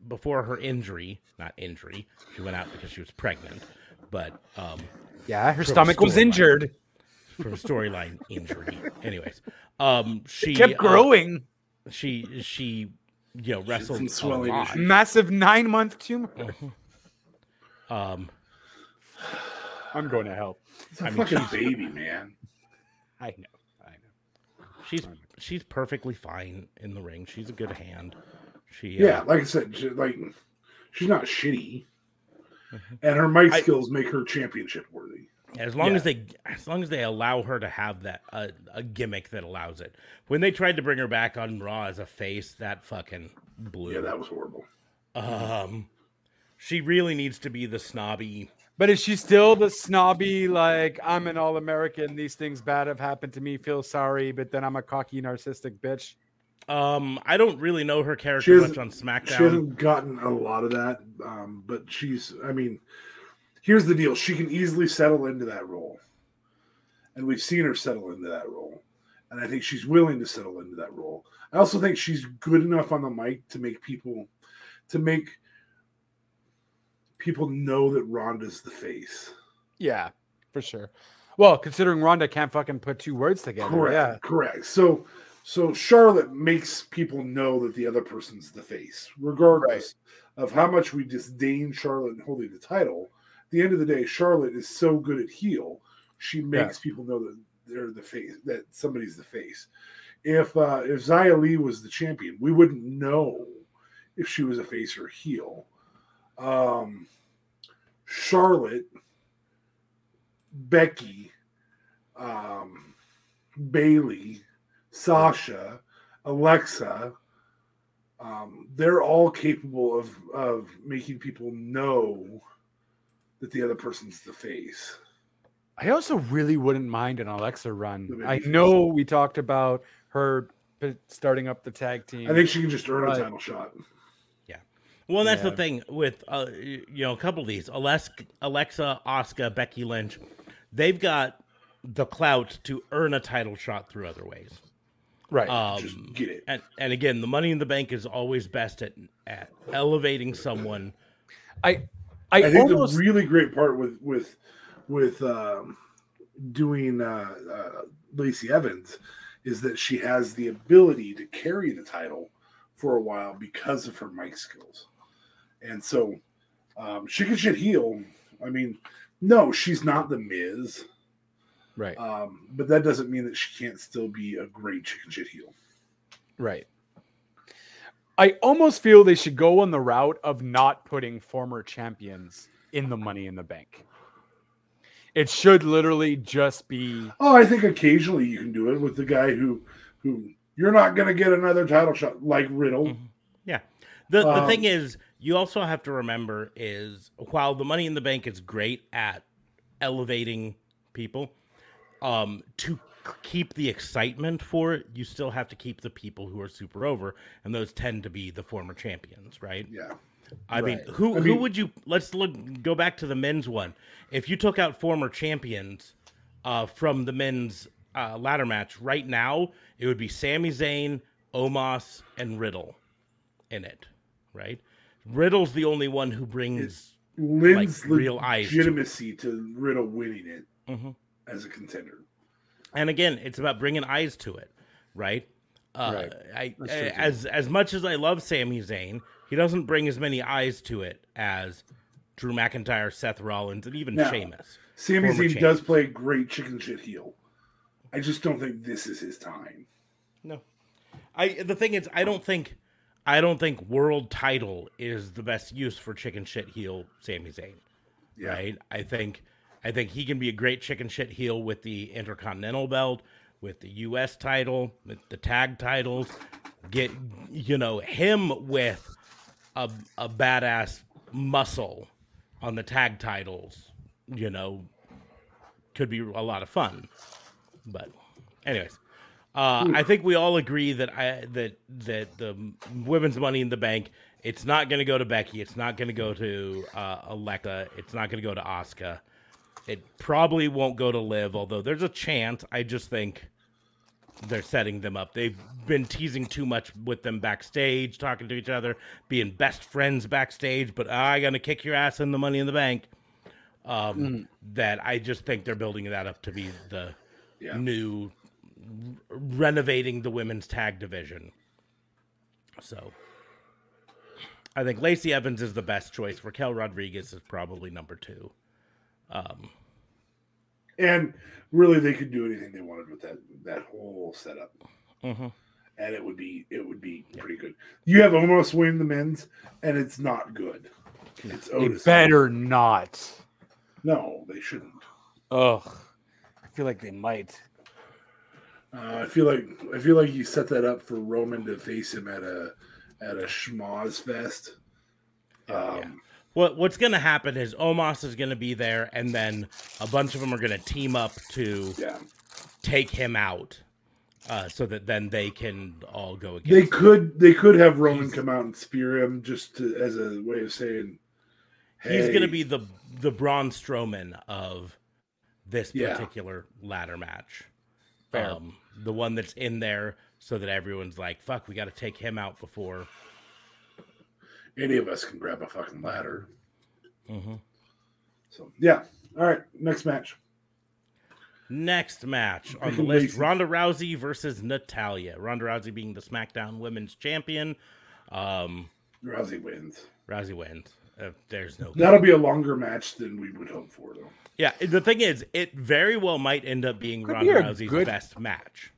before her injury, not injury, she went out because she was pregnant, but um, Yeah, her stomach was injured. from storyline injury. Anyways, um, she It kept uh, growing. She she you know wrestled some a swelling lot. Massive nine month tumor. Um, I'm going to help. It's a I mean, fucking baby, man. I know. I know. She's she's perfectly fine in the ring. She's a good hand. She Yeah, uh, like I said, she, like she's not shitty, Mhm. and her mic I- skills make her championship worthy. As long Yeah. as they as long as they allow her to have that uh, a gimmick that allows it. When they tried to bring her back on Raw as a face, that fucking blew. Yeah, that was horrible. Um, she really needs to be the snobby. But is she still the snobby, like, I'm an all American, these things bad have happened to me, feel sorry, but then I'm a cocky, narcissistic bitch? Um, I don't really know her character much on SmackDown. She hasn't gotten a lot of that, um, but she's. I mean, here's the deal: she can easily settle into that role, and we've seen her settle into that role, and I think she's willing to settle into that role. I also think she's good enough on the mic to make people, to make people know that Ronda's the face. Yeah, for sure. Well, considering Ronda can't fucking put two words together. Correct. Yeah. Correct. So so Charlotte makes people know that the other person's the face, regardless of how much we disdain Charlotte holding the title. The end of the day, Charlotte is so good at heel, she makes people know that they're the face, that somebody's the face. If uh if Xia Li was the champion, we wouldn't know if she was a face or heel. Um Charlotte, Becky, um, Bayley, Sasha, Alexa, um, they're all capable of of making people know that the other person's the face. I also really wouldn't mind an Alexa run. I babyface. know we talked about her starting up the tag team. I think she can just earn Right. a title shot. Yeah. Well, that's Yeah. the thing with uh, you know a couple of these Alexa, Alexa, Asuka, Becky Lynch, they've got the clout to earn a title shot through other ways. right. Just Um, get it. and and again, the Money in the Bank is always best at at elevating someone. I, I, I think almost the really great part with with with um, doing uh, uh, Lacey Evans is that she has the ability to carry the title for a while because of her mic skills, and so um, she can shit heel. I mean, no, she's not the Miz, right, um, but that doesn't mean that she can't still be a great chicken shit heel. right. I almost feel they should go on the route of not putting former champions in the Money in the Bank. It should literally just be Oh, I think occasionally you can do it with the guy who who you're not going to get another title shot like Riddle. Mhm. Yeah. The the Um, thing is, you also have to remember is while the Money in the Bank is great at elevating people, um, to keep the excitement for it, you still have to keep the people who are super over, and those tend to be the former champions, right? Yeah. I mean, who I who mean- would you? Let's look. Go back to the men's one. If you took out former champions uh, from the men's uh, ladder match right now, it would be Sami Zayn, Omos, and Riddle in it. Right? Riddle's the only one who brings. Lends Like, real eyes to legitimacy to, Riddle winning it Mhm. as a contender. And again, it's about bringing eyes to it, right? Uh, Right. I, too. as as much as I love Sami Zayn, he doesn't bring as many eyes to it as Drew McIntyre, Seth Rollins, and even No. Sheamus. Sami Zayn champ. does play a great chicken shit heel. I just don't think this is his time. No, I. The thing is, I don't think, I don't think world title is the best use for chicken shit heel Sami Zayn. Yeah. Right? I think, I think he can be a great chicken shit heel with the Intercontinental belt, with the U.S. title, with the tag titles. Get you know him with a a badass muscle on the tag titles. You know, could be a lot of fun. But, anyways, uh, I think we all agree that I that that the women's Money in the Bank. It's not going to go to Becky. It's not going to go to uh, Alexa. It's not going to go to Asuka. It probably won't go to Liv, although there's a chance. I just think they're setting them up. They've been teasing too much with them backstage, talking to each other, being best friends backstage. But I gonna kick your ass in the Money in the Bank. Um, That I just think they're building that up to be the Yeah. new renovating the women's tag division. So I think Lacey Evans is the best choice. Raquel Rodriguez is probably number two. Um, And really, they could do anything they wanted with that that whole setup, hmm and it would be it would be Yeah. pretty good. You have almost win the men's, and it's not good. It's They Otis. better not. No, they shouldn't. Ugh. I feel like they might. Uh, I feel like I feel like you set that up for Roman to face him at a at a schmoz fest. Um, yeah. What what's gonna happen is Omos is gonna be there, and then a bunch of them are gonna team up to yeah. take him out, uh, so that then they can all go against. They him. could they could have Roman He's- come out and spear him just to, as a way of saying He's gonna be the the Braun Strowman of this Yeah. particular ladder match. Fair. Um, the one that's in there, so that everyone's like, "Fuck, we got to take him out before." Any of us can grab a fucking ladder. Mm-hmm. So yeah. All right, next match. Next match on the list: Ronda Rousey versus Natalya. Ronda Rousey being the SmackDown Women's Champion. Um, Rousey wins. Rousey wins. Uh, there's no. That'll be a longer match than we would hope for, though. Yeah, the thing is, it very well might end up being Could Ronda be Rousey's good- best match.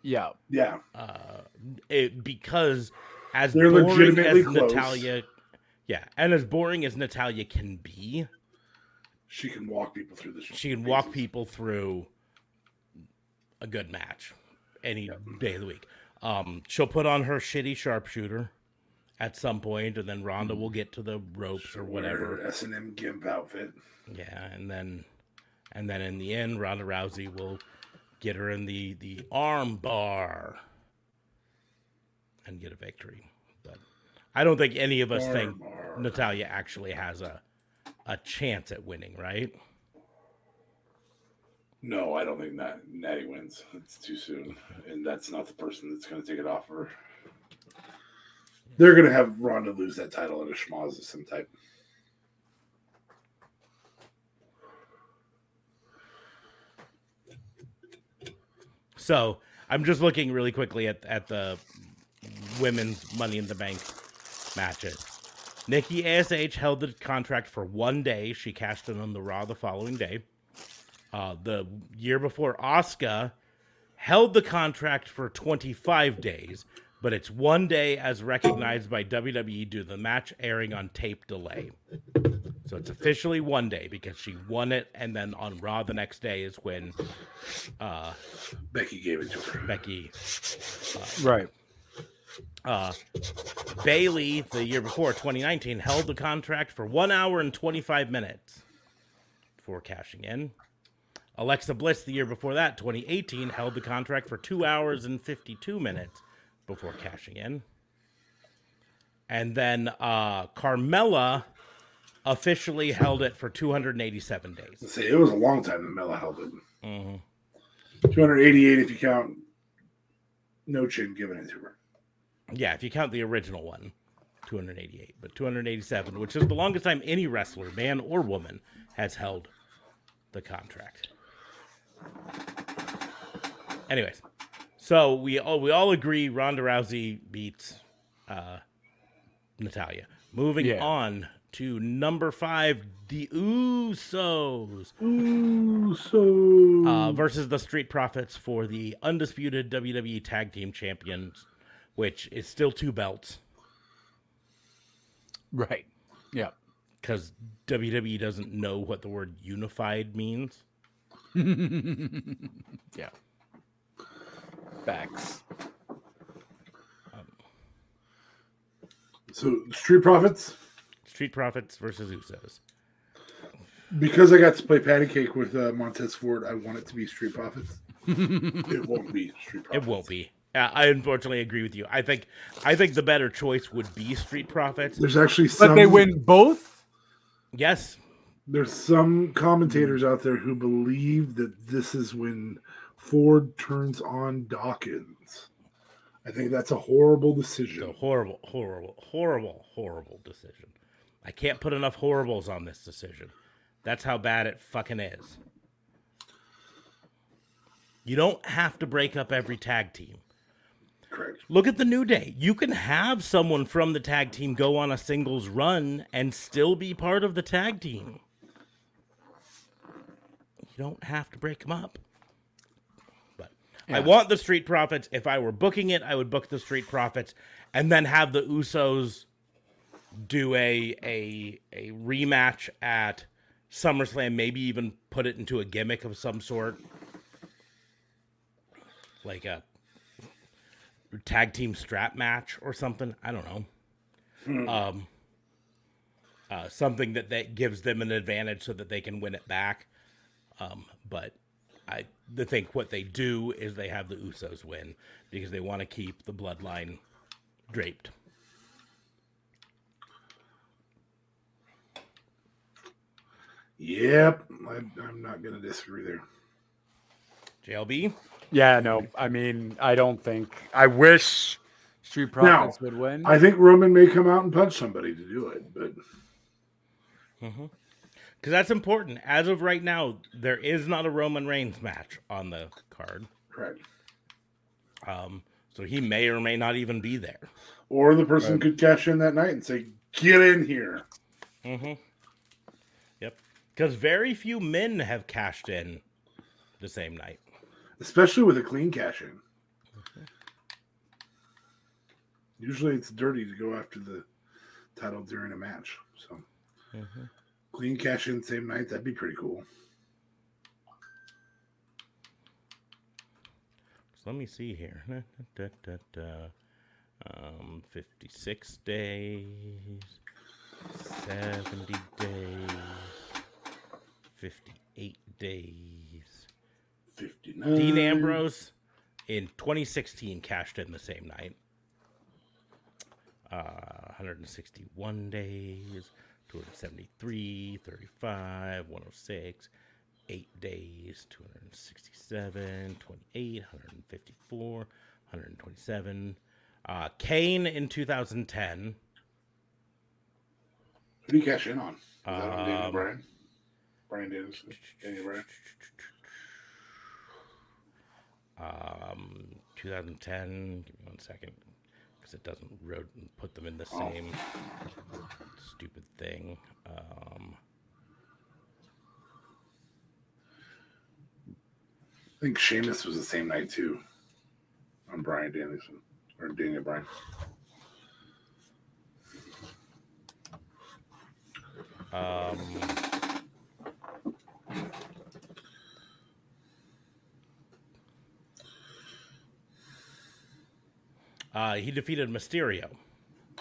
Yeah. Yeah, uh, it, because as They're boring legitimately as close. Natalya, yeah, and as boring as Natalya can be, she can walk people through this. she can walk people through a good match any day of the week. Um, she'll put on her shitty sharpshooter at some point, and then Ronda will get to the ropes or whatever. S and M gimp outfit. Yeah, and then and then in the end, Ronda Rousey will get her in the the arm bar and get a victory. But I don't think any of us think. Natalya actually has a a chance at winning, right? No, I don't think that Natty wins. It's too soon, and that's not the person that's going to take it off her. They're going to have Ronda lose that title at a schmoz of some type. So I'm just looking really quickly at at the women's Money in the Bank matches. Nikki Ash held the contract for one day. She cashed in on the Raw the following day. Uh, the year before, Asuka held the contract for 25 days, but it's one day as recognized by WWE due to the match airing on tape delay. So it's officially one day because she won it, and then on Raw the next day is when uh, Becky gave it to her. Becky Right. Uh, Bayley the year before 2019 held the contract for one hour and 25 minutes before cashing in. Alexa Bliss the year before that 2018 held the contract for two hours and 52 minutes before cashing in. And then uh, Carmella officially held it for 287 days. Let's say it was a long time that Mella held it. Mhm. 288 if you count no chin giving it to her. Yeah, if you count the original one, 288, but 287, which is the longest time any wrestler, man or woman, has held the contract. Anyways, so we all we all agree Ronda Rousey beats uh, Natalya. Moving Yeah. on to number five, the Usos so uh, versus the Street Profits for the undisputed WWE Tag Team Champions, which is still two belts Right. Yeah. because WWE doesn't know what the word unified means. Yeah. Facts. so Street Profits. Street Profits versus Usos. Because I got to play patty cake with uh, Montez Ford, I want it to be Street Profits. it won't be Street Profits. It won't be. Uh, I unfortunately agree with you. I think I think the better choice would be Street Profits. There's actually some. But they win both? Yes, There's some commentators out there who believe that this is when Ford turns on Dawkins. I think that's a horrible it's a horrible, horrible, horrible, horrible decision. I can't put enough horribles on this decision. That's how bad it fucking is. You don't have to break up every tag team. Correct. Look at the New Day. You can have someone from the tag team go on a singles run and still be part of the tag team. you don't have to break them up. But Yeah. I want the Street Profits. If I were booking it, I would book the Street Profits and then have the Usos do a a a rematch at SummerSlam. Maybe even put it into a gimmick of some sort, like a tag team strap match or something. I don't know. Um, uh, something that that gives them an advantage so that they can win it back. Um, but I think what they do is they have the Usos win because they want to keep the bloodline draped. Yep, I, I'm not going to disagree there. JLB. Yeah, no. I mean, I don't think. I wish Street Profits would win. I think Roman may come out and punch somebody to do it, but Because that's important. As of right now, there is not a Roman Reigns match on the card. correct. Um, so he may or may not even be there. Or the person could cash in that night and say, "Get in here." Mm-hmm. Yep. Because very few men have cashed in the same night. Especially with a clean cash in. Usually it's dirty to go after the title during a match. So clean cash in same night, that'd be pretty cool. So let me see here. Da, da, da. Um, 56 days, 70 days, 58 days. 59. Dean Ambrose in 2016 cashed in the same night. Uh, 161 days, 273, 35, 106, 8 days, 267, 28, 154, 127. Uh, Kane in 2010. Who do you cash in on? Is that on Daniel Um, Bryan? Brian Danielson. Daniel Bryan. Um, 2010. Give me one second, because it doesn't put them in the Oh. same stupid thing. Um, I think Sheamus was the same night too. On Bryan Danielson. Or Daniel Bryan. um, uh, he defeated Mysterio.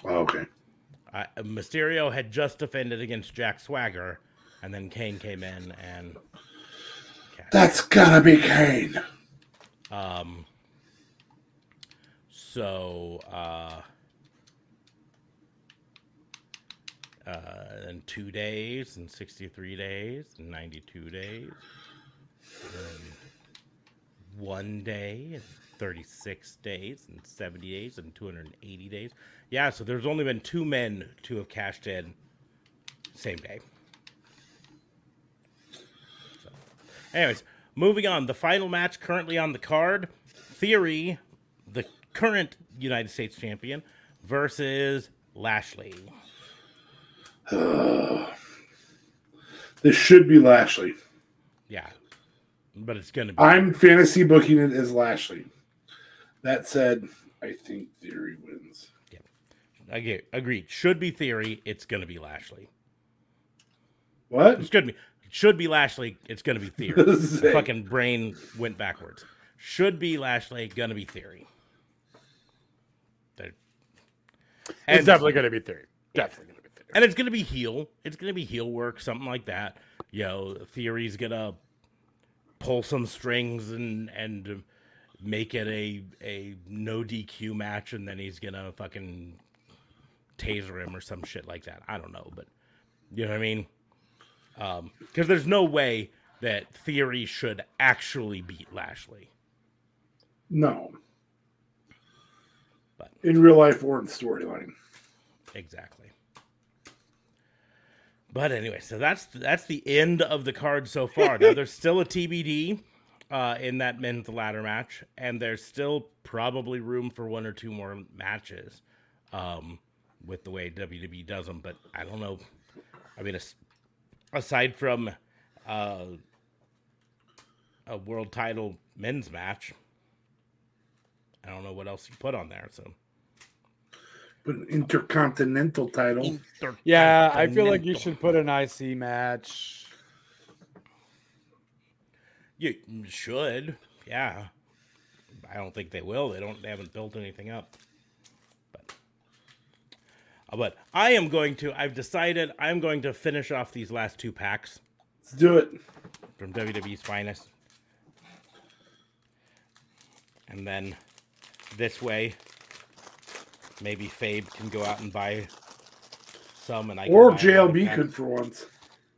Oh, okay. Uh, Mysterio had just defended against Jack Swagger, and then Kane came in and. That's gotta be Kane. Um. So, uh, uh, and two days, and sixty-three days, and ninety-two days, and one day, and thirty-six days, and seventy days, and two hundred and eighty days. Yeah, so there's only been two men to have cashed in same day. So, anyways, moving on. The final match currently on the card: Theory, the current United States champion, versus Lashley. This should be Lashley. Yeah, but it's gonna be. I'm fantasy booking it as Lashley. That said, I think Theory wins. Again, agreed. Should be Theory. It's gonna be Lashley. What? It's gonna be. Should be Lashley. It's gonna be Theory. Say. Fucking brain went backwards. Should be Lashley. Gonna be Theory. They're- it's definitely going to be theory. Definitely going to be theory. and it's gonna be heel. It's gonna be heel work, something like that. You know, Theory's gonna pull some strings and and make it a a no DQ match, and then he's gonna fucking taser him or some shit like that. I don't know, but you know what I mean? Um, because there's no way that Theory should actually beat Lashley. No. But In real life or in storyline. Exactly. But anyway, so that's that's the end of the card so far. Now there's still a TBD uh, in that men's ladder match, and there's still probably room for one or two more matches um, with the way WWE does them. But I don't know. I mean, as, aside from uh, a world title men's match. I don't know what else you put on there. So But an intercontinental title. Yeah, I feel like you should put an IC match. You should, yeah. I don't think they will. They don't. They haven't built anything up. But, uh, but I am going to. I've decided I'm going to finish off these last two packs Let's do it. from WWE's finest, and then this way, maybe Fabe can go out and buy some, and I can Or buy JLB could for once.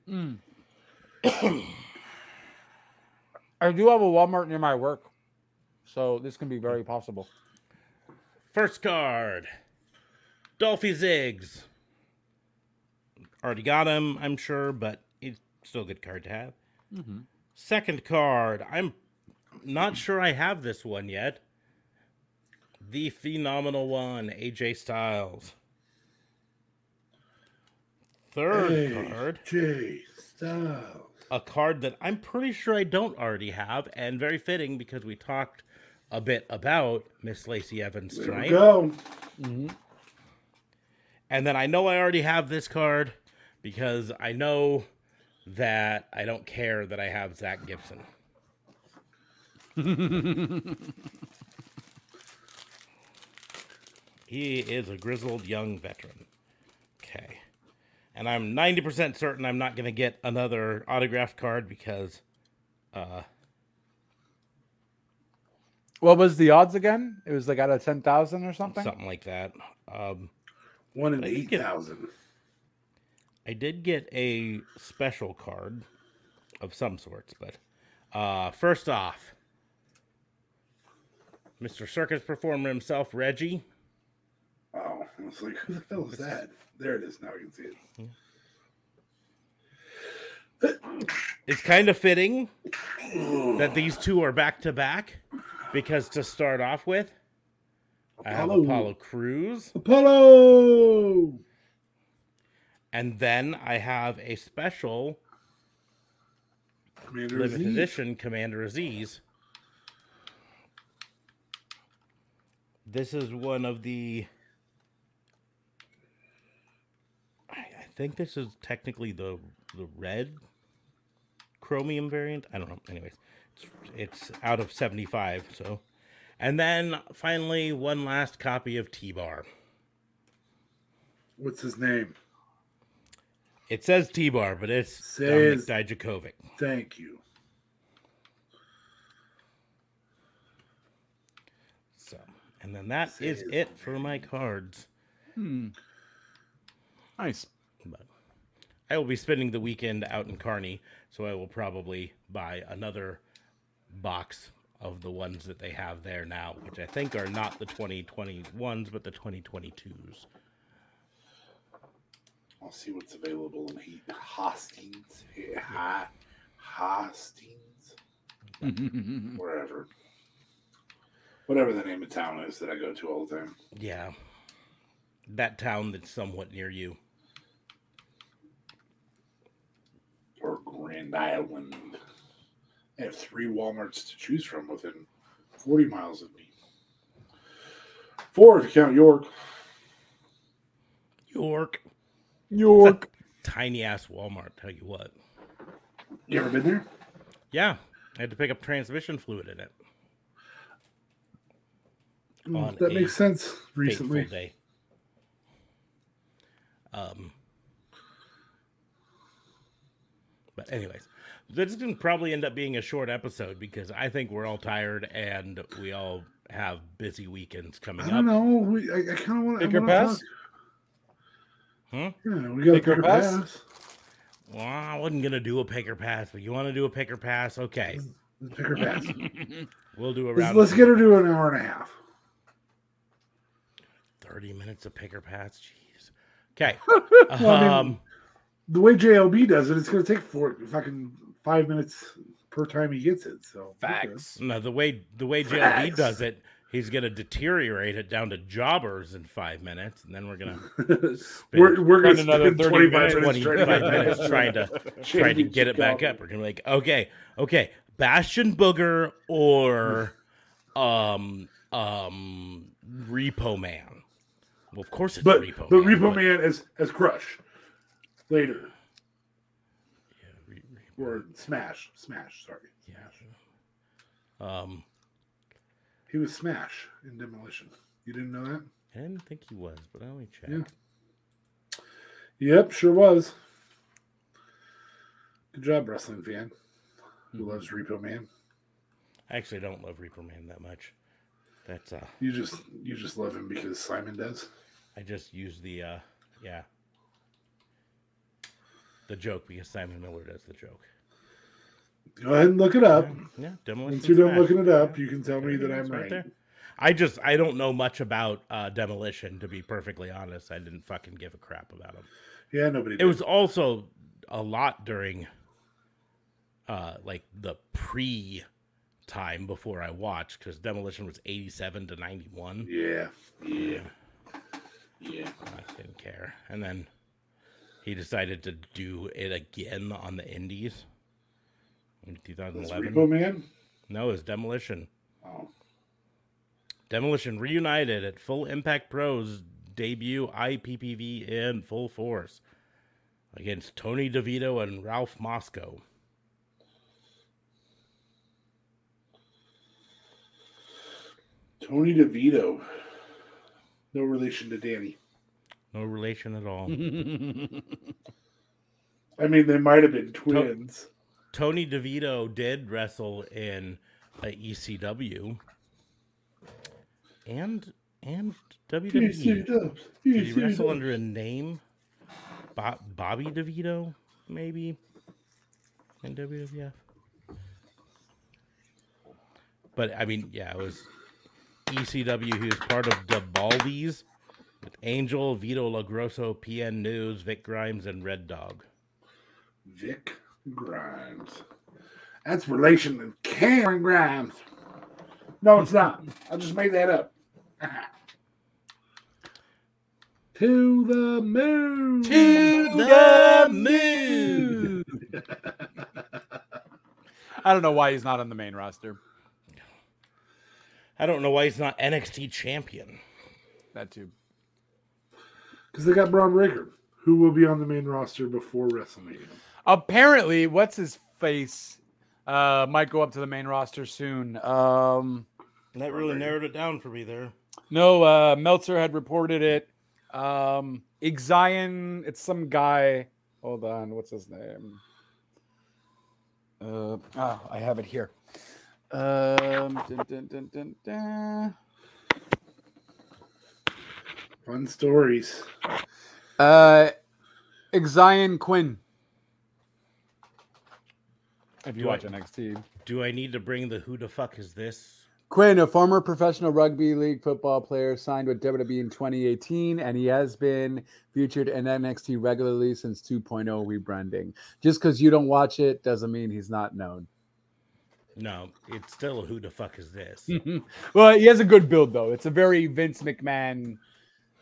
I do have a Walmart near my work, so this can be very possible. First card, Dolphy Ziggs. Already got him, I'm sure, but it's still a good card to have. Mm-hmm. Second card, I'm not sure I have this one yet. The phenomenal one, AJ Styles. Third card, J Styles. A card that I'm pretty sure I don't already have, and very fitting because we talked a bit about Miss Lacey Evans There tonight. go. Mm-hmm. And then I know I already have this card because I know that I don't care that I have Zack Gibson. he is a grizzled young veteran. Okay. And I'm 90% certain I'm not going to get another autographed card because uh, What was the odds again? It was like out of ten thousand or something. something like that. Um, One in But you eight get- thousand. I did get a special card of some sorts, but uh, first off, Mr. Circus performer himself, Reggie. Oh, I was like, who the hell is that? There it is. Now you can see it. It's kind of fitting that these two are back to back because to start off with, I have Apollo. Apollo Crews, Apollo. and then I have a special Commander limited Azeez. edition Commander Azeez. This is one of the. I, I think this is technically the the red chromium variant. I don't know. Anyways, it's, it's out of seventy five. So, and then finally one last copy of T Bar. What's his name? It says T Bar, but it's Says- Dominik Dijakovic. Thank you. So, and then that is Says it for my cards. Hmm. Nice. But I will be spending the weekend out in Kearney, so I will probably buy another box of the ones that they have there now, which I think are not the 2021s, but the 2022s. I'll see what's available in Heat. Hostings. Yeah, Ha- Hostings. Wherever. Whatever the name of town is that I go to all the time. Yeah. That town that's somewhat near you. Island. I have three Walmarts to choose from within 40 miles of me. Four if you count York. York. York. Tiny ass Walmart, tell you what. You ever been there? Yeah. I had to pick up transmission fluid in it. Mm, that makes sense recently. day. Um, but anyways, this is gonna probably end up being a short episode because I think we're all tired and we all have busy weekends coming I up. don't know. We, I, I kind of want Picker to pass? Hmm? Yeah, we got a Picker picker pass? pass. Well, I wasn't gonna do a picker pass, but you want to do a picker pass? Okay, Picker pass. we'll do a let's, round. let's get her to an hour and a half. thirty minutes of picker pass. Jeez. Okay. Well, I mean- um. The way JLB does it, it's going to take four fucking five minutes per time he gets it. So Facts. No, the way the way JLB does it, he's gonna deteriorate it down to jobbers in five minutes, and then we're gonna we're we're going to Spend another spend 30 25 minutes, minutes trying to 25 minutes trying to trying to get it back up. We're gonna be like, okay, okay, Bastion Booger or um um Repo Man. Well, of course it's But Repo but Man. Repo Man as as Crush later Yeah, re or Smash Smash. Sorry, Yeah. Um, he was Smash in Demolition. You didn't know that? I didn't think he was, but I only check. Yeah. Yep, sure was. Good job, wrestling fan who loves Repo Man. I actually don't love Repo Man that much. That's uh, You just you just love him because Simon does. I just use the uh, yeah, the joke because Simon Miller does the joke. Go ahead and look it up. Yeah, demolition. Once you're done Smash. looking it up, you can tell me that I'm is, right. there. I just I don't know much about uh, demolition to be perfectly honest. I didn't fucking give a crap about him. Yeah, nobody. It Did. was also a lot during uh like the pre time before I watched because demolition was 87 to 91. Yeah, yeah, yeah. I didn't care. And then he decided to do it again on the Indies in 2011. Repo Man. No, it's demolition. Oh, Demolition reunited at Full Impact Pros debut IPPV in full force against Tony DeVito and Ralph Moscow. Tony DeVito. No relation to Danny. No relation at all. I mean, they might have been twins. Tony DeVito did wrestle in uh, a ECW and and WWE. Did he wrestle under a name? Bo- Bobby DeVito, maybe in WWF. But I mean, yeah, it was ECW. He was part of the Baldies with Angel, Vito LoGrasso, PN News, Vic Grimes, and Red Dog. Vic Grimes. That's relation to Cameron Grimes. No, it's not. I just made that up. to the moon. To the moon. I don't know why he's not on the main roster. I don't know why he's not NXT champion. That too. Because they got Bron Breakker, who will be on the main roster before WrestleMania. Apparently, what's his face? Uh, might go up to the main roster soon. Um, That really narrowed it down for me there. no, uh, Meltzer had reported it. Um, Xyon, it's some guy. Hold on, what's his name? Uh, oh, I have it here. Um, dun, dun, dun, dun, dun. Fun stories. Uh, Xyon Quinn. If you Do I- watch NXT. Do I need to bring the who the fuck is this? Quinn, a former professional rugby league football player, signed with WWE in 2018, and he has been featured in NXT regularly since 2.0 rebranding. Just because you don't watch it doesn't mean he's not known. No, it's still a who the fuck is this? well, he has a good build though. It's a very Vince McMahon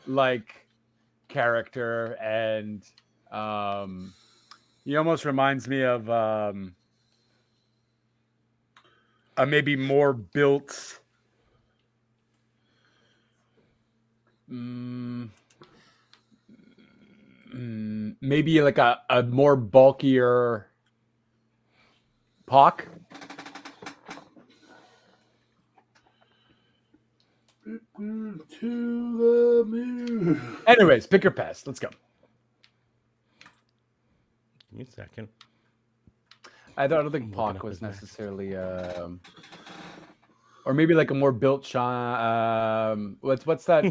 like character, and um, he almost reminds me of um, a maybe more built. Mm, mm, maybe like a, a more bulkier Pac. To the moon. Anyways, pick your pass. Let's go. Give me a second. I don't, I don't think I'm Pac was necessarily, um, or maybe like a more built Sean. Um, what's what's that?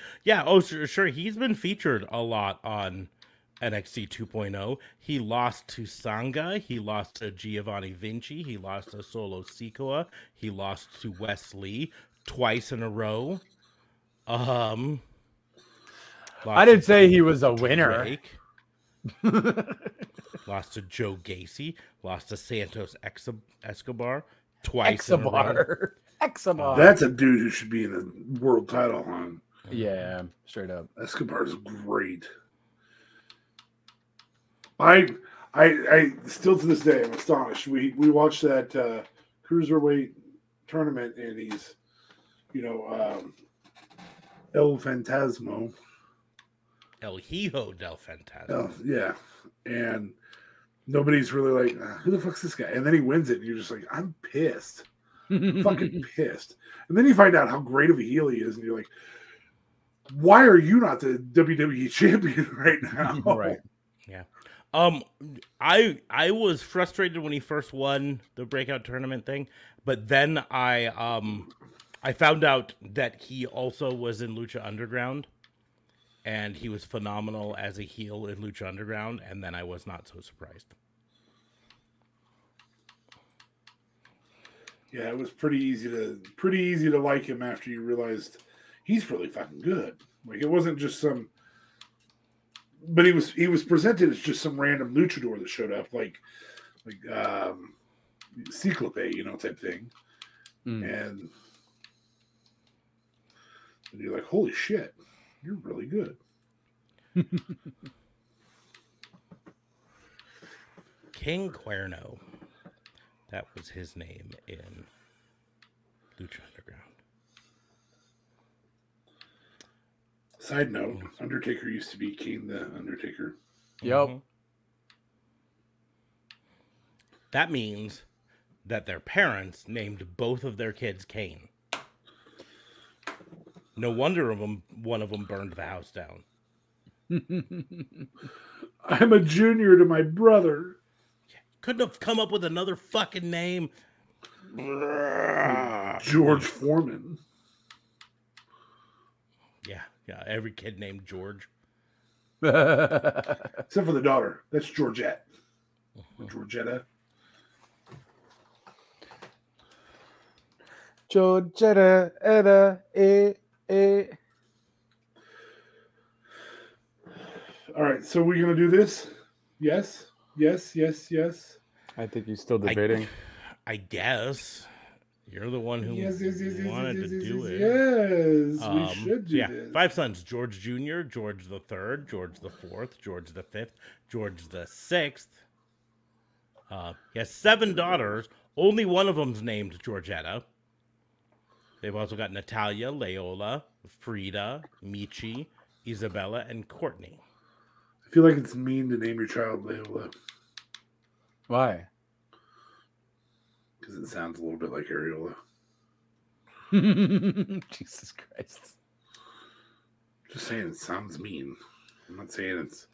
yeah, oh sure, sure. He's been featured a lot on NXT 2.0. He lost to Sanga. He lost to Giovanni Vinci. He lost to Solo Sikoa. He lost to Wes Lee twice in a row. Um, I didn't say he was a winner. Lost to Joe Gacy. Lost to Santos Escobar twice. in a row. Exabar. Exabar. That's a dude who should be in a world title hunt. yeah, straight up. Escobar's great. I I, I still to this day I'm astonished. We we watched that uh, cruiserweight tournament and he's, you know, um, El Fantasmo. El Hijo del Fantasma. Oh, yeah, and nobody's really like, "Uh, who the fuck's this guy? And then he wins it, and you're just like, I'm pissed, fucking pissed. And then you find out how great of a heel he is, and you're like, why are you not the WWE champion right now? right. Yeah. Um, I I was frustrated when he first won the breakout tournament thing, but then I um I found out that he also was in Lucha Underground, and he was phenomenal as a heel in Lucha Underground, and then I was not so surprised. Yeah, it was pretty easy to pretty easy to like him after you realized he's really fucking good. Like it wasn't just some but he was he was presented as just some random luchador that showed up like like um Cyclope, you know, type thing. Mm. And and you're like, holy shit, you're really good. Kane Cuerno, that was his name in Lucha Underground. Side note, Undertaker used to be King the Undertaker. Yep. Mhm. That means that their parents named both of their kids Kane. No wonder of 'em- one of them burned the house down. I'm a junior to my brother. Couldn't have come up with another fucking name. George Foreman. Yeah, yeah. Every kid named George. Except for the daughter. That's Georgette. Georgetta. Georgetta, Etta, eh, eh. All right, so we're gonna do this? Yes, yes, yes, yes. I think you're still debating. I guess you're the one who Yes, yes, yes, yes, wanted yes, to do yes, it. Yes, Um, we should do yeah, this. five sons: George Junior, George the Third, George the Fourth, George the Fifth, George the Sixth. Uh, he has seven daughters. Only one of them's named Georgetta. They've also got Natalia, Leola, Frida, Michi, Isabella, and Courtney. I feel like it's mean to name your child Leola Why? because it sounds a little bit like Areola. Jesus Christ. Just saying, it sounds mean. I'm not saying it's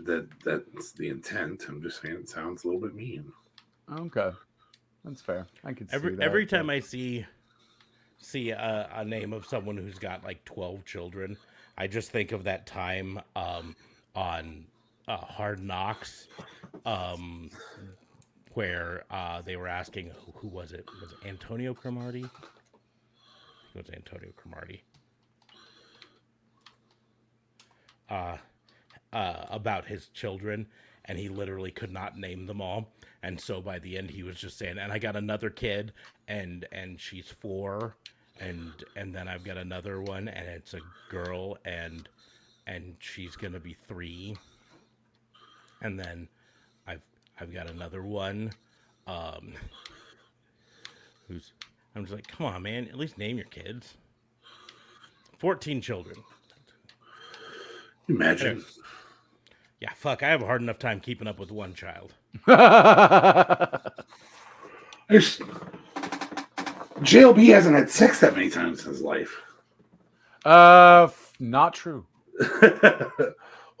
that that's the intent. I'm just saying it sounds a little bit mean. Okay. That's fair. I could see Every that. every time I see see a, a name of someone who's got like twelve children, I just think of that time um, on uh, Hard Knocks, um, where uh, they were asking who, who was it? Was it Antonio Cromartie? It was Antonio Cromartie. Uh, uh, about his children, and he literally could not name them all. And so by the end, he was just saying, "And I got another kid, and and she's four, and and then I've got another one, and it's a girl, and and she's gonna be three, and then I've I've got another one, um, who's I'm just like, come on, man, at least name your kids. Fourteen children. Imagine. Yeah, fuck. I have a hard enough time keeping up with one child. JLB hasn't had sex that many times in his life. uh, not true.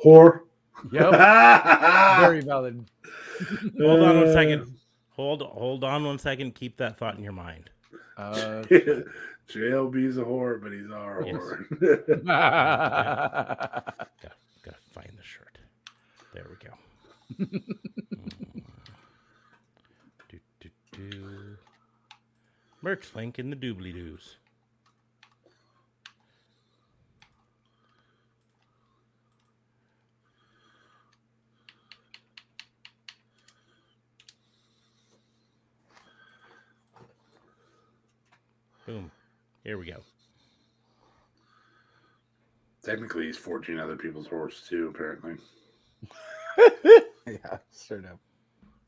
Whore. Yep. Very valid. Hold on one Uh. Hold hold on one second. Keep that thought in your mind. Uh, JLB's a whore, but he's our Yes. whore. Gotta, gotta find the shirt. There we go. Mm. do, do, do. Merch link in the doobly doos. Boom. Here we go. Technically, he's 14 other people's horse, too, apparently. yeah, sure enough.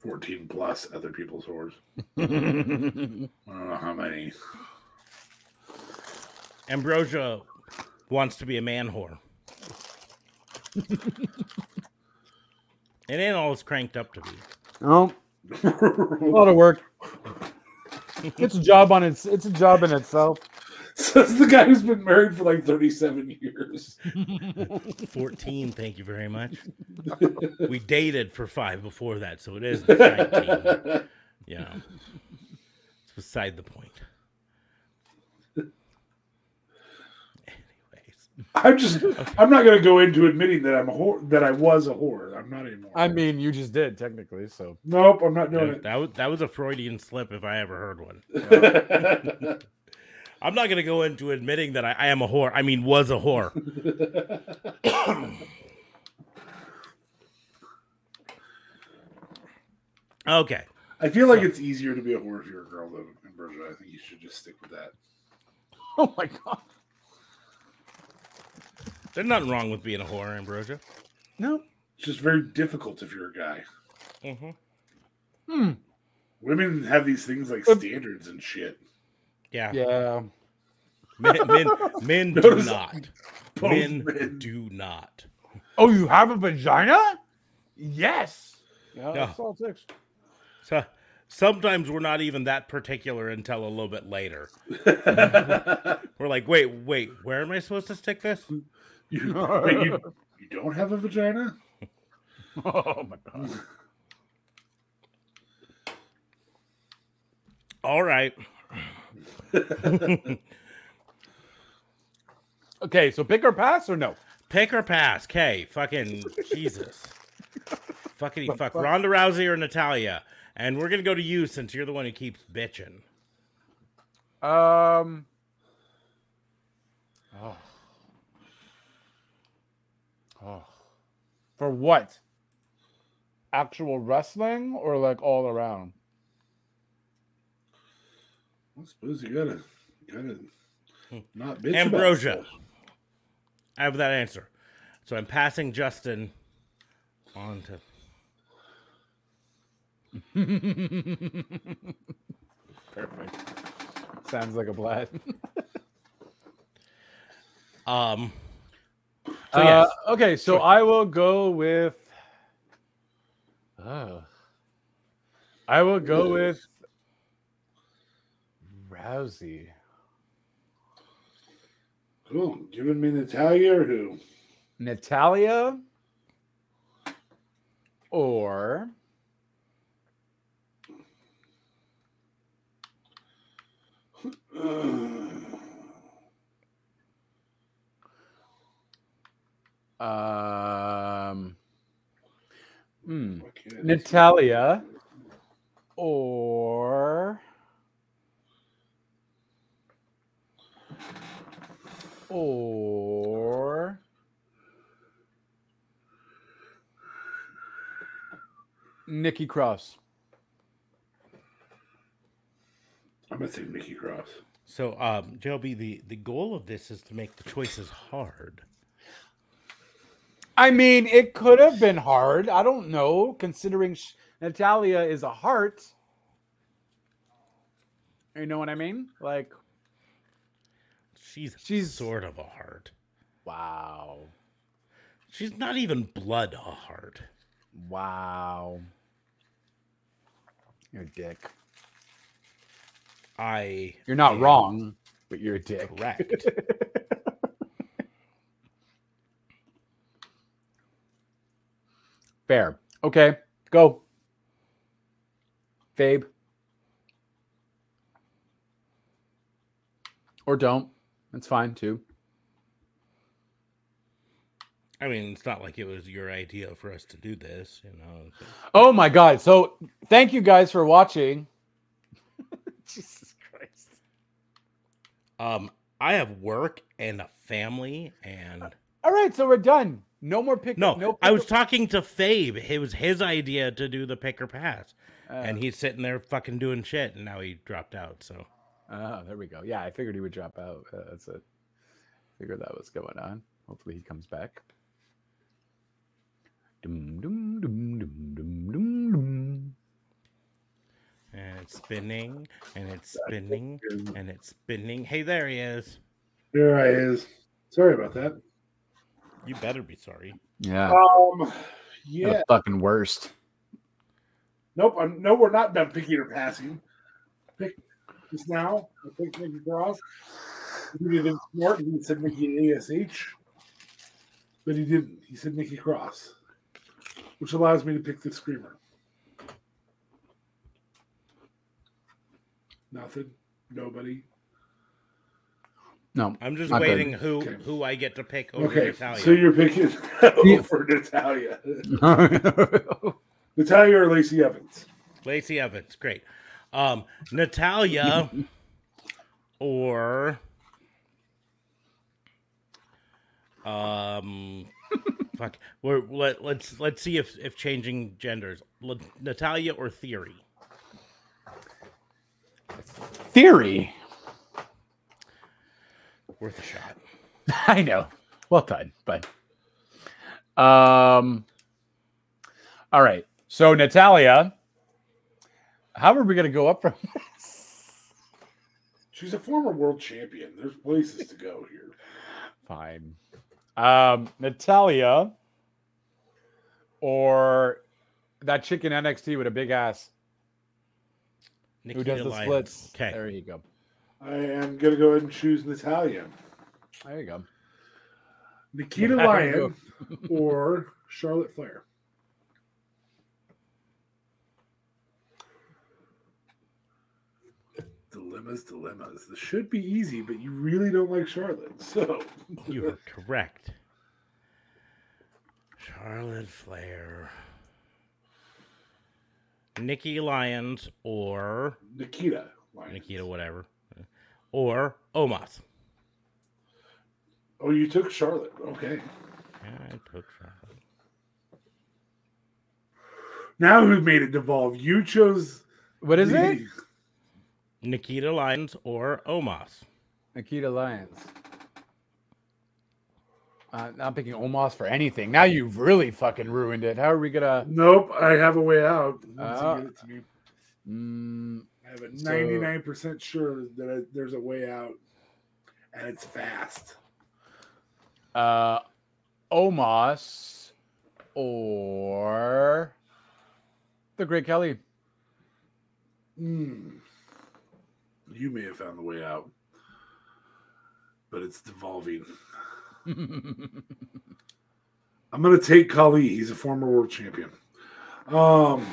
14 plus other people's whores. I don't know how many. Ambrosia wants to be a man whore. it ain't all it's cranked up to be. Oh, a lot of work. It's a job on its. It's a job in itself. Says the guy who's been married for like 37 years. 14, thank you very much. We dated for five before that, so it is 19. yeah. it's beside the point. Anyways, I'm just, I'm not going to go into admitting that I'm a whore, that I was a whore. I'm not anymore. I mean, you just did technically. So nope, I'm not doing it. that was, that was a Freudian slip if I ever heard one. It. I'm not going to go into admitting that I, I am a whore. I mean, was a whore. okay. I feel like it's easier to be a whore if you're a girl, though, Ambrosia. I think you should just stick with that. oh my god, There's nothing wrong with being a whore, Ambrosia. no. It's just very difficult if you're a guy. Mm-hmm. Hmm. Women have these things like standards and shit. Yeah. Yeah. Men, men, men do not. Men men. do not. Oh, you have a vagina? Yes. Yeah, Yeah. that's all it. So sometimes we're not even that particular until a little bit later. We're like, wait, wait, where am I supposed to stick this? you, wait, you, you don't have a vagina? Oh my god. All right. Okay, so pick or pass or no? Pick or pass. K. Fucking Jesus. Fuckity fuck. Ronda Rousey or Natalya. And we're gonna go to you since you're the one who keeps bitching. Um. Oh. Oh. For what? Actual wrestling or like all around? I suppose you gotta, gotta not bitch. Ambrosia. stuff. I have that answer. So I'm passing Justin on to Perfect. Sounds like a plan. um so Uh, yes. okay, so I will go with. Oh. I will go with Rousey. Cool. Giving me Natalya or who? Natalya or um hmm, What can I do? Natalya or or Nikki Cross. I'm gonna say Nikki Cross. So um JLB, the, the goal of this is to make the choices hard. I mean, it could have been hard. I don't know, considering sh- Natalya is a Hart. You know what I mean? Like, She's She's- sort of a Hart. wow, She's not even blood a Hart. wow. You're a dick. I You're not wrong, but you're a dick. Correct. Fair. Okay, go. Fabe. Or don't. That's fine too. I mean, it's not like it was your idea for us to do this, you know. so- Oh my god. So thank you guys for watching. Jesus Christ. Um, I have work and a family, and All right, so we're done. No more pick. no, no I pick- was talking to Fabe. It was his idea to do the pick or pass, Uh, and he's sitting there fucking doing shit, and now he dropped out. So Oh, there we go. Yeah, I figured he would drop out. Uh, that's it. Figured that was going on. Hopefully he comes back. Dum, dum, dum, dum, dum, dum, dum. And it's spinning, and it's spinning, and it's spinning. Hey, there he is. There I is. Sorry about that. You better be sorry. Yeah. Um. Yeah. The fucking worst. Nope. I'm, no, we're not done picking or passing. Pick just now. I picked Nikki Cross. He didn't smart. He said Nikki ASH, but he didn't. He said Nikki Cross, which allows me to pick the screamer. Nothing. Nobody. No. I'm just Not good. waiting who Okay. who I get to pick over Okay, Natalya. so you're picking for Natalya. Natalya or Lacey Evans? Lacey Evans, great. Um, Natalya or um, fuck. We're, let, let's let's see if if changing genders. Natalya or Theory. Theory. Worth a shot. I know. Well done, but um all right. So Natalya, how are we gonna go up from this? She's a former world champion. There's places to go here. fine? Um Natalya or that chick in NXT with a big ass Nikita who does the Lyons. splits. Okay. There you go. I am gonna go ahead and choose Natalya. There you go. Nikita There you Lyon or Charlotte Flair. Dilemmas, dilemmas. This should be easy, but you really don't like Charlotte. So You are correct. Charlotte Flair. Nikki Lyons or Nikita Lyons. Nikita, whatever. Or Omos. Oh, you took Charlotte. Okay. Yeah, I took Charlotte. Now who made it devolve? You chose What is the- it? Nikita Lyons or Omos. Nikita Lyons. Uh, not picking Omos for anything. Now you've really fucking ruined it. How are we gonna? Nope, I have a way out. Once you get it to me. Mm, I have a So- 99% sure that I, there's a way out, and it's fast. uh, Omos or the Great Khali. Hmm. You may have found the way out, but it's devolving. I'm going to take Khali. He's a former world champion. Um,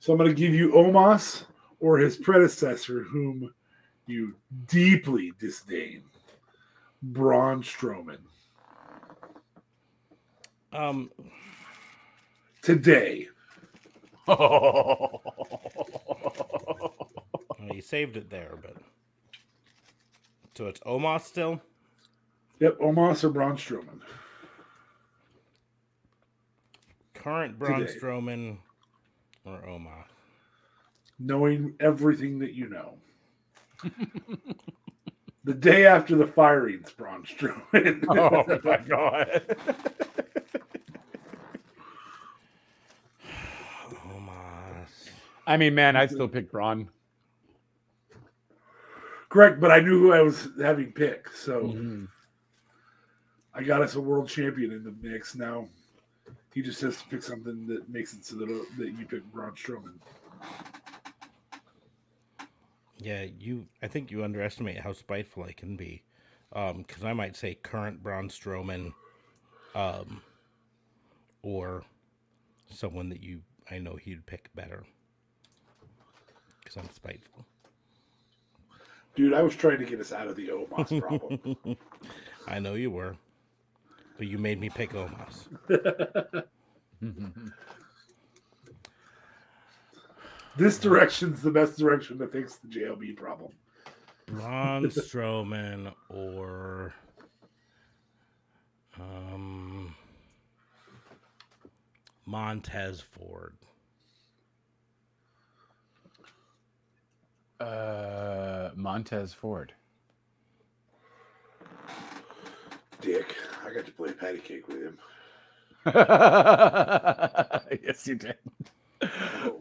so I'm going to give you Omos or his predecessor, whom you deeply disdain, Braun Strowman. Um, Today, well, you saved it there, but so it's Omos still. yep, Omos or Braun Strowman. Current Braun Today. Strowman or Omos. knowing everything that you know. the day after the firings, Braun Strowman. oh my god! Omos. I mean, man, I still pick Braun. Correct, but I knew who I was having pick, so Mhm. I got us a world champion in the mix. Now he just has to pick something that makes it so that, that you pick Braun Strowman. Yeah, you. I think you underestimate how spiteful I can be, because I might say current Braun Strowman, um, or someone that you I know he'd pick better, because I'm spiteful. Dude, I was trying to get us out of the Omos problem. I know you were, but you made me pick Omos. this direction's the best direction to fix the JLB problem. Braun Strowman or um Montez Ford. Uh, Montez Ford. Dick, I got to play patty cake with him. yes, you did.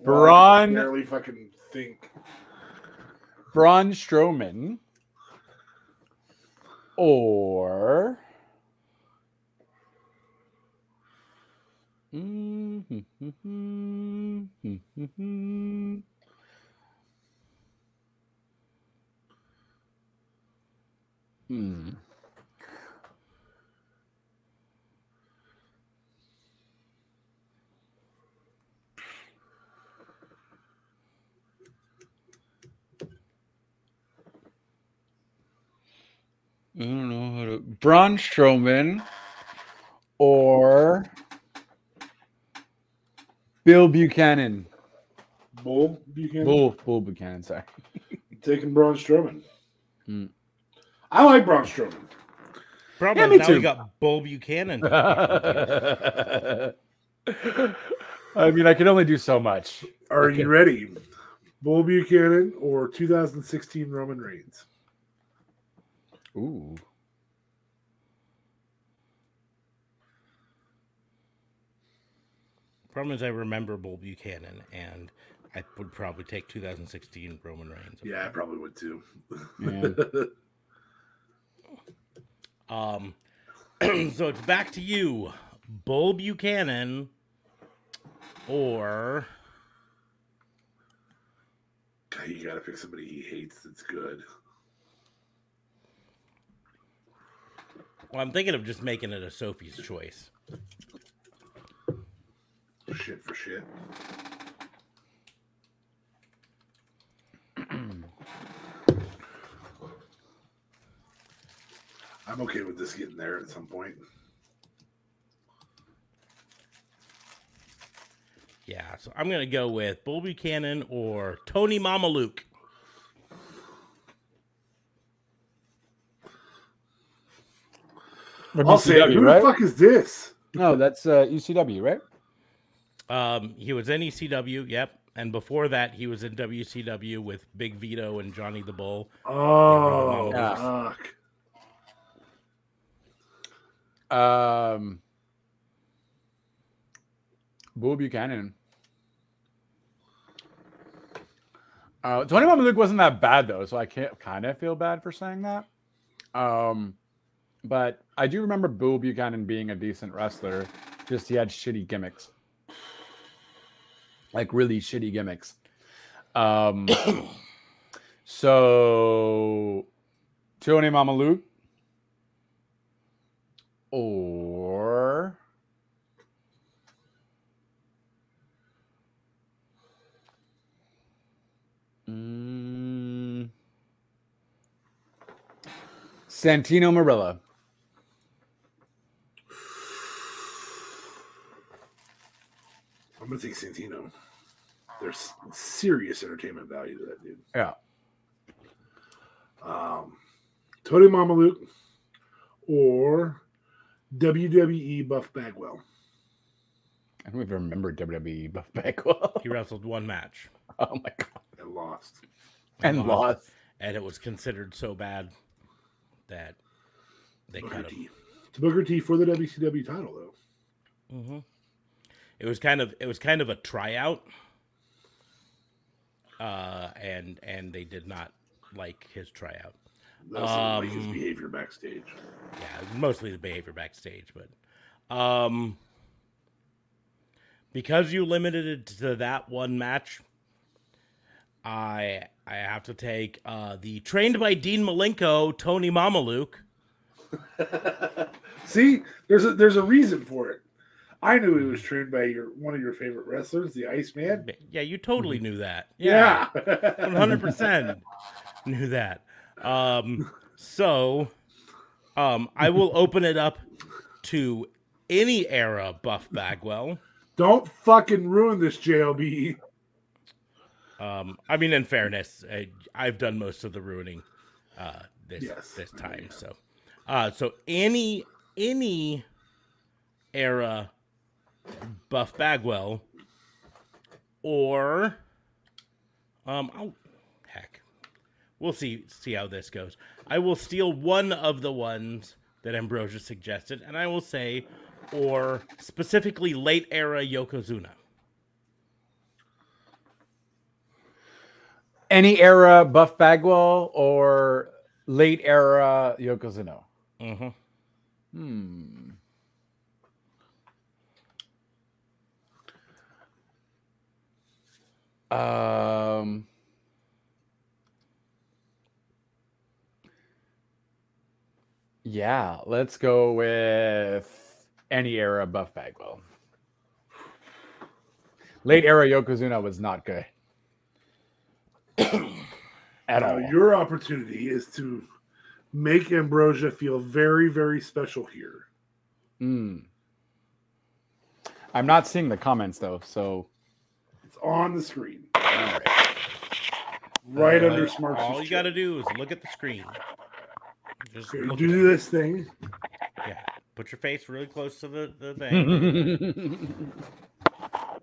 Braun- barely fucking think. Braun Strowman or mm-hmm, mm-hmm, mm-hmm, Hmm. I don't know how to. Braun Strowman or Bill Buchanan. Bull Buchanan. Bull, Bull Buchanan, sorry. Taking Braun Strowman. Hmm. I like Braun Strowman. Problem me now too. we got Bull Buchanan. I mean, I can only do so much. Are Okay. you ready? Bull Buchanan or 2016 Roman Reigns? Ooh. Problem is I remember Bull Buchanan, and I would probably take 2016 Roman Reigns. Yeah, I probably would too. Man. Um, so it's back to you, Bull Buchanan, or God, you gotta pick somebody he hates that's good. well, I'm thinking of just making it a Sophie's choice. Shit for shit. I'm okay with this getting there at some point. Yeah, so I'm gonna go with Bull Buchanan or Tony Mamaluke. I'll say, who right? the fuck is this? No, that's uh, UCW, right? Um, he was in ECW, yep, and before that he was in WCW with Big Vito and Johnny the Bull. Oh, Yeah. fuck. Um, Bull Buchanan. Uh, Tony Mamaluke wasn't that bad though, so I can't kind of feel bad for saying that. Um, but I do remember Bull Buchanan being a decent wrestler. Just he had shitty gimmicks, like really shitty gimmicks. Um, so Tony Mamaluke or Mm. Santino Marella. I'm gonna take Santino. There's serious entertainment value to that dude. Yeah. Um, Tony Mamaluke or WWE Buff Bagwell. I don't even remember WWE Buff Bagwell. He wrestled one match oh my god. And lost. And Lost. lost. and it was considered so bad that they Booker cut him. T. It's Booker T for the WCW title though. hmm It was kind of it was kind of a tryout, uh, and and they did not like his tryout. That's like his Um, behavior backstage. Yeah, mostly the behavior backstage, but um, because you limited it to that one match, I I have to take uh, the trained by Dean Malenko, Tony Mamaluke. See, there's a there's a reason for it. I knew he was trained by your one of your favorite wrestlers, the Iceman. Yeah, you totally knew that. Yeah. One hundred percent knew that. Um, so, um, I will open it up to any era Buff Bagwell. Don't fucking ruin this, JLB. Um, I mean, in fairness, I, I've done most of the ruining uh, this Yes. this time. So, uh, so any any era Buff Bagwell or um, heck, we'll see see how this goes. I will steal one of the ones that Ambrosia suggested, and I will say, or specifically late era Yokozuna. Any era Buff Bagwell or late era Yokozuna? hmm Hmm. Um. Yeah, let's go with any era Buff Bagwell. Late era Yokozuna was not good at Now, all. your opportunity is to make Ambrosia feel very, very special here. Mm. I'm not seeing the comments though, so It's on the screen, all right. right Uh, under Smarts. All you got to do is look at the screen. Just look do this thing. Yeah. Put your face really close to the, the thing.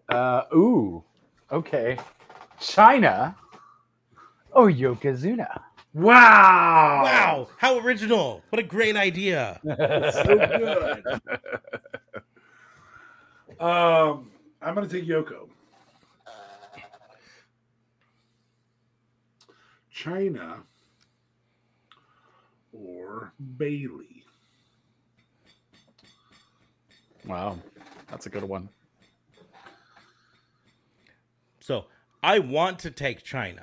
uh, ooh, okay. Chyna. Oh, Yokozuna. Wow! wow. How original. What a great idea. so good. Um, I'm gonna take Yoko. Chyna or Bayley. Wow, that's a good one. So I want to take Chyna.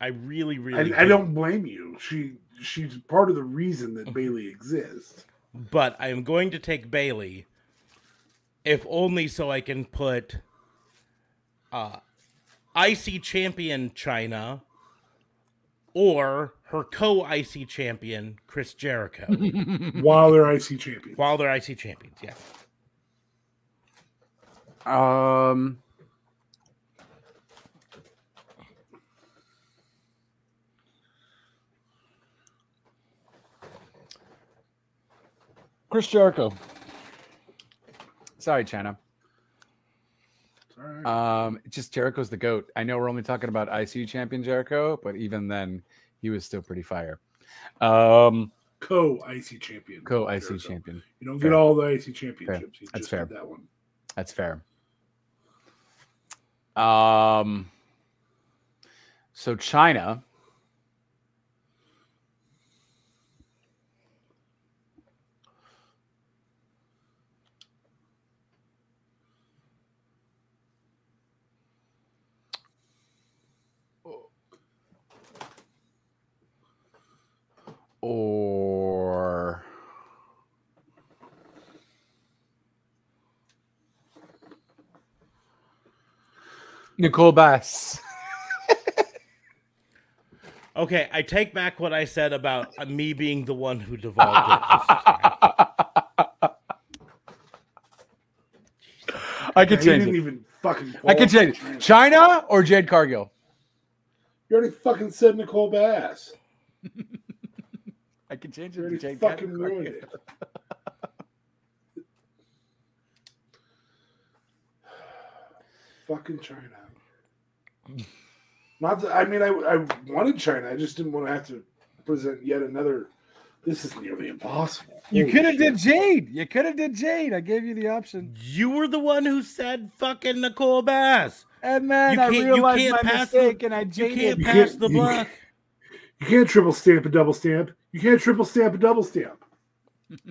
I really, really. I, I do. don't blame you. She she's part of the reason that Bayley exists. but I am going to take Bayley, if only so I can put uh, IC champion Chyna or her co IC champion Chris Jericho while they're IC champions. while they're IC champions. Yeah. Um. Chris Jericho. Sorry, Chyna. It's all right. Um, just Jericho's the goat. I know we're only talking about IC champion Jericho, but even then, he was still pretty fire. Um, Co IC champion. co IC Jericho. champion. You don't Fair. get all the IC championships. You That's just fair. that one. That's fair. Um, so Chyna. Or Nicole Bass. Okay, I take back what I said about uh, me being the one who devolved it. I Yeah, could change didn't it. even fucking. I could change. Chyna or Jade Cargill. You already fucking said Nicole Bass. I can change You it. already to Jade fucking Cargill. ruined it. fucking Chyna. Not that I mean I I wanted Chyna. I just didn't want to have to present yet another. This is nearly impossible. You could have did Jade. You could have did Jade. I gave you the option, You were the one who said fucking Nicole Bass. and then You I can't- you realized can't my pass the- mistake, and I You jaded. can't You pass can't- the you buck. You can't triple stamp a double stamp. You can't triple stamp a double stamp.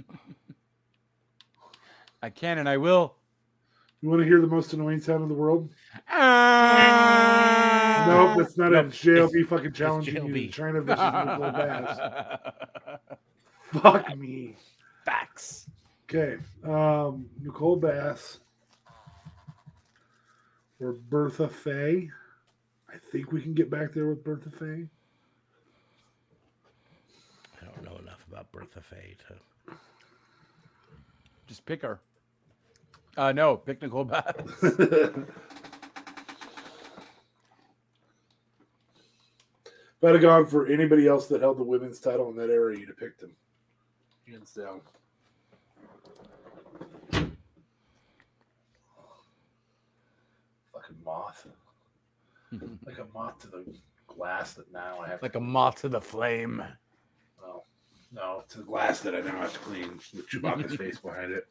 I can, and I will. You want to hear the most annoying sound in the world? Ah. nope, that's not Nope, a JLB fucking challenging you. JLB. Chyna versus Nicole Bass. Fuck me. Facts. Okay. Um, Nicole Bass or Bertha Faye. I think we can get back there with Bertha Faye. I don't know enough about Bertha Faye to. Just pick her. Uh, no, pick Nicole Bass. If I'd have gone for anybody else that held the women's title in that era, you'd have picked him. Hands down. Fucking moth. like a moth to the glass that now I have like to a moth to the flame. No, it's the glass that I now have to clean with Chewbacca's face behind it.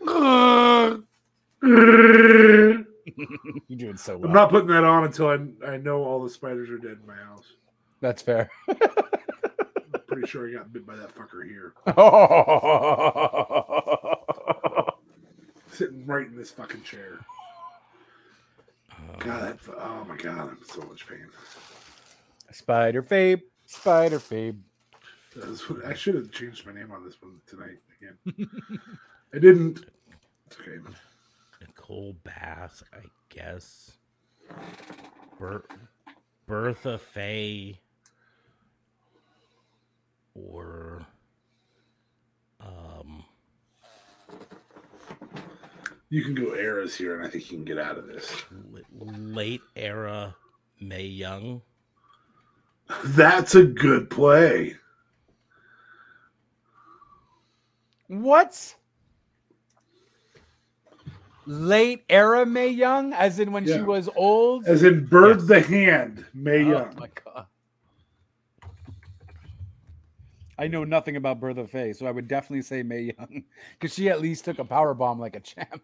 You're doing so well. I'm not putting that on until I I know all the spiders are dead in my house. That's fair. Pretty sure I got bit by that fucker here, sitting right in this fucking chair. Um, god, that, oh my god, I'm in so much pain. Spider Fabe, Spider Fabe. I should have changed my name on this one tonight again. I didn't. It's okay. Nicole Bass, I guess. Ber- Bertha Faye. Or um You can go eras here, and I think you can get out of this. late era Mae Young. That's a good play. What? Late era Mae Young, as in when she was old. As in Bird Yes. the Hand, Mae Oh Young. my god. I know nothing about Bertha Faye, so I would definitely say Mae Young because she at least took a power bomb like a champ.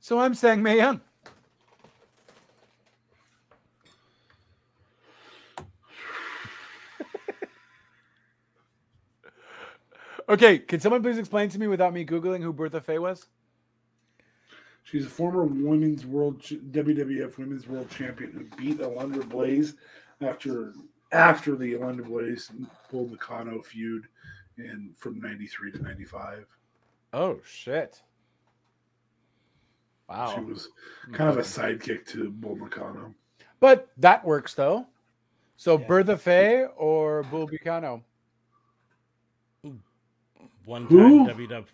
So I'm saying Mae Young. Okay, can someone please explain to me without me googling who Bertha Faye was? She's a former women's world WWF Women's World Champion who beat Alundra Blaze after after the Alundra Blaze Bull Nakano feud in from '93 to '95. Oh shit! Wow, she was kind of a sidekick to Bull Nakano. But that works though. So Yeah. Bertha Faye or Bull Bucano? One Who? time WW.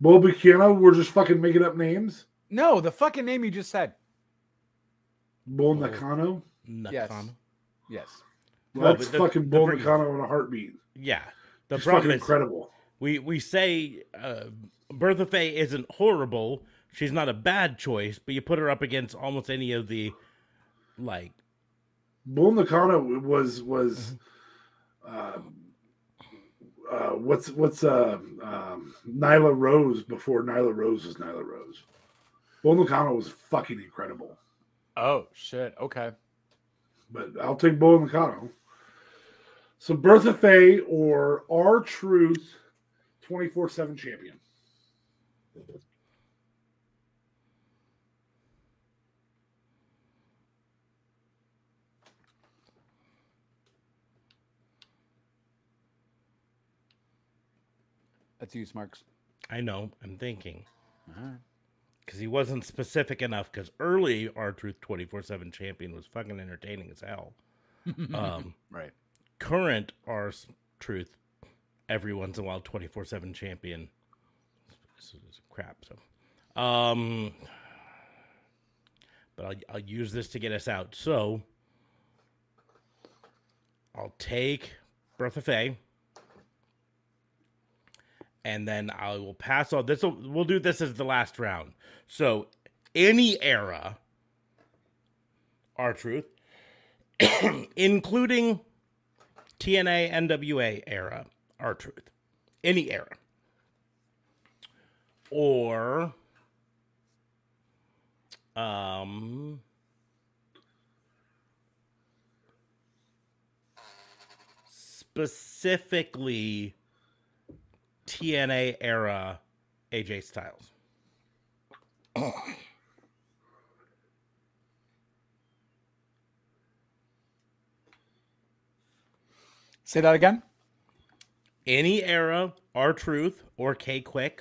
Bull Buchanan, we're just fucking making up names. No, the fucking name you just said. Bull Oh. Nakano. Yes. Yes. Well, That's but the- fucking the Bull bring- Nakano in a heartbeat. Yeah. The It's fucking is incredible. we we say uh, Bertha Faye isn't horrible. She's not a bad choice, but you put her up against almost any of the like Bull Nakano was was Mm-hmm. um, uh, what's what's uh, um, Nyla Rose before Nyla Rose was Nyla Rose. Bull Nakano was fucking incredible, Oh shit. Okay. but I'll take Bull Nakano. So Bertha Faye or R Truth, twenty four seven champion. That's you, Smarks. I know I'm thinking Alright. because he wasn't specific enough. Because early R Truth twenty four seven champion was fucking entertaining as hell. Um, Right. current R Truth every once in a while twenty four seven champion. This is crap. So, um, but I'll I'll use this to get us out. So, I'll take Bertha Faye. And then I will pass on this. We'll do this as the last round. So, any era, R Truth, including TNA NWA era, R Truth, any era, or um, specifically TNA era AJ Styles. Say that again. Any era, R Truth or K Kwik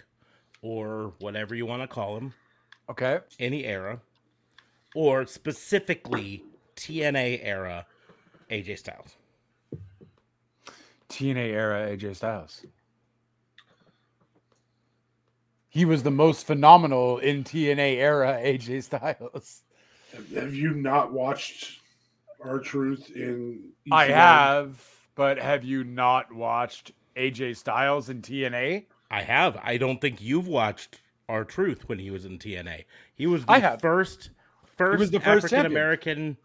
or whatever you want to call him, Okay. any era, or specifically TNA era AJ Styles. TNA era AJ Styles. He was the most phenomenal in TNA era AJ Styles. Have you not watched R Truth in? I have, but have you not watched AJ Styles in TNA? I have. I don't think you've watched R Truth when he was in TNA. He was the I have. first first, was the first African American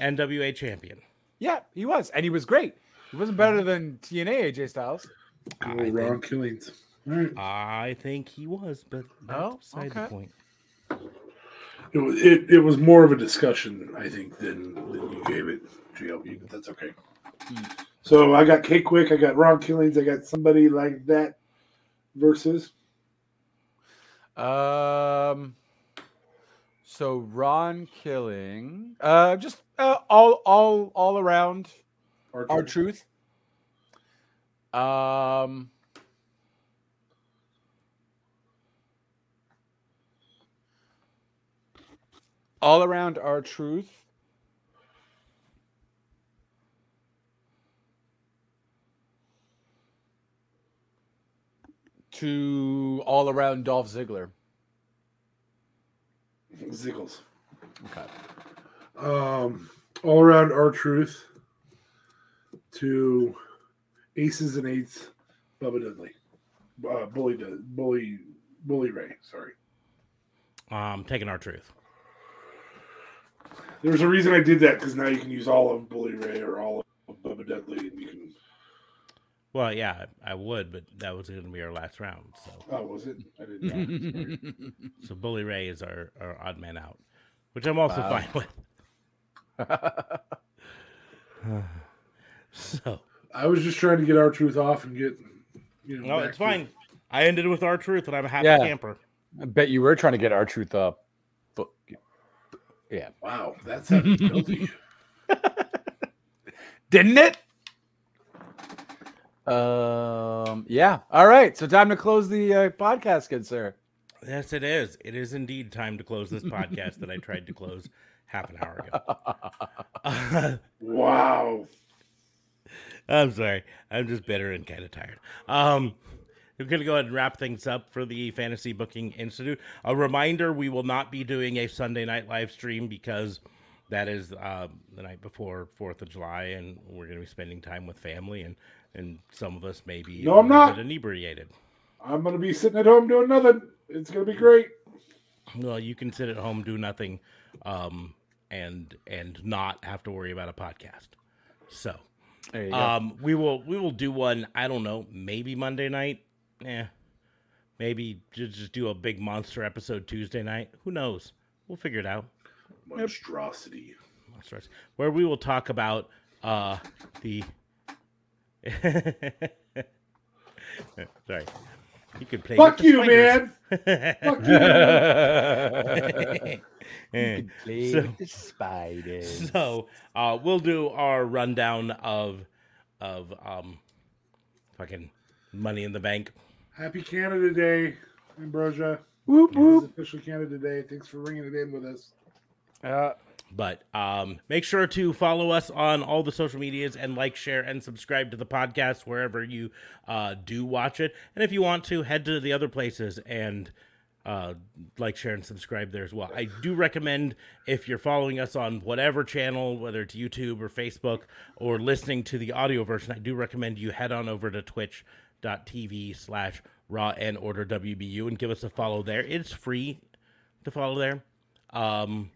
NWA champion. Yeah, he was, and he was great. He wasn't better than TNA AJ Styles. I Cool, Ron think, Killings. All right. I think he was, but that's Oh, beside the point. It was it, it was more of a discussion, I think, than, than you gave it, GLB, but that's okay. So I got K Kwik, I got Ron Killings, I got somebody like that versus Um. So Ron Killing, uh, just uh, all all all around our, R Truth. Um. All around R Truth. To all around Dolph Ziggler. Ziggles. Okay. Um, all around R Truth to aces and eights, Bubba Dudley, uh, bully, Dud- bully, bully Ray. Sorry, Um, taking R Truth. There's a reason I did that because now you can use all of Bully Ray or all of Bubba Dudley, and you can. Well, yeah, I would, but that was going to be our last round. So, Oh, was it? I didn't know. so Bully Ray is our, our odd man out, which I'm also Wow. fine with. so, I was just trying to get R Truth off and get. You know, no, back it's to- fine. I ended with R Truth, and I'm a happy Yeah. camper. I bet you were trying to get R Truth up. But yeah. Wow, that sounds filthy. Didn't it? Um yeah. All right. So time to close the uh, podcast, good sir. Yes, it is. It is indeed time to close this podcast that I tried to close half an hour ago. Wow. I'm sorry. I'm just bitter and kind of tired. Um, we're going to go ahead and wrap things up for the Fantasy Booking Institute. A reminder we will not be doing a Sunday night live stream because that is uh, the night before 4th of July, and we're going to be spending time with family, and, and some of us may be No, I'm not. inebriated. I'm gonna be sitting at home doing nothing. It's gonna be great. Well, you can sit at home, do nothing, um, and and not have to worry about a podcast. So. There you go. Um, we will we will do one. I don't know, maybe Monday night. Yeah, maybe just just do a big monster episode Tuesday night. Who knows? We'll figure it out. Monstrosity. Monsters, where we will talk about uh the. Sorry, you could play. Fuck with the you, spiders. man. Fuck you. Eh, Play so- with the spiders. so uh, we'll do our rundown of of um fucking money in the bank. Happy Canada Day, Ambrosia. Whoop whoop. officially Canada Day. Thanks for bringing it in with us. Uh, But um, make sure to follow us on all the social medias and like, share, and subscribe to the podcast wherever you uh, do watch it. And if you want to, head to the other places and uh, like, share, and subscribe there as well. I do recommend if you're following us on whatever channel, whether it's YouTube or Facebook, or listening to the audio version, I do recommend you head on over to twitch.tv slash raw and order WBU and give us a follow there. It's free to follow there. Um,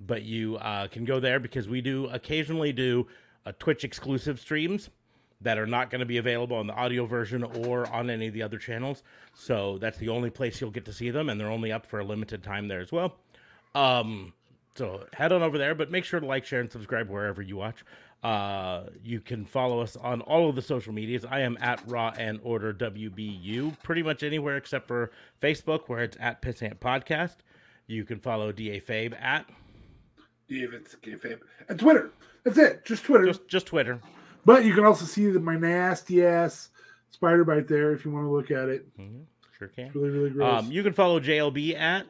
but you uh, can go there because we do occasionally do uh, Twitch exclusive streams that are not going to be available on the audio version or on any of the other channels. So that's the only place you'll get to see them, and they're only up for a limited time there as well. Um, so head on over there, but make sure to like, share, and subscribe wherever you watch. Uh, you can follow us on all of the social medias. I am at Raw and Order WBU, pretty much anywhere except for Facebook, where it's at Pissant Podcast. You can follow DA Fabe at David's Fab. And Twitter. That's it. Just Twitter. just just Twitter. But you can also see the, my nasty ass spider bite there if you want to look at it. Mhm, Sure can. It's really, really gross. Um, you can follow JLB at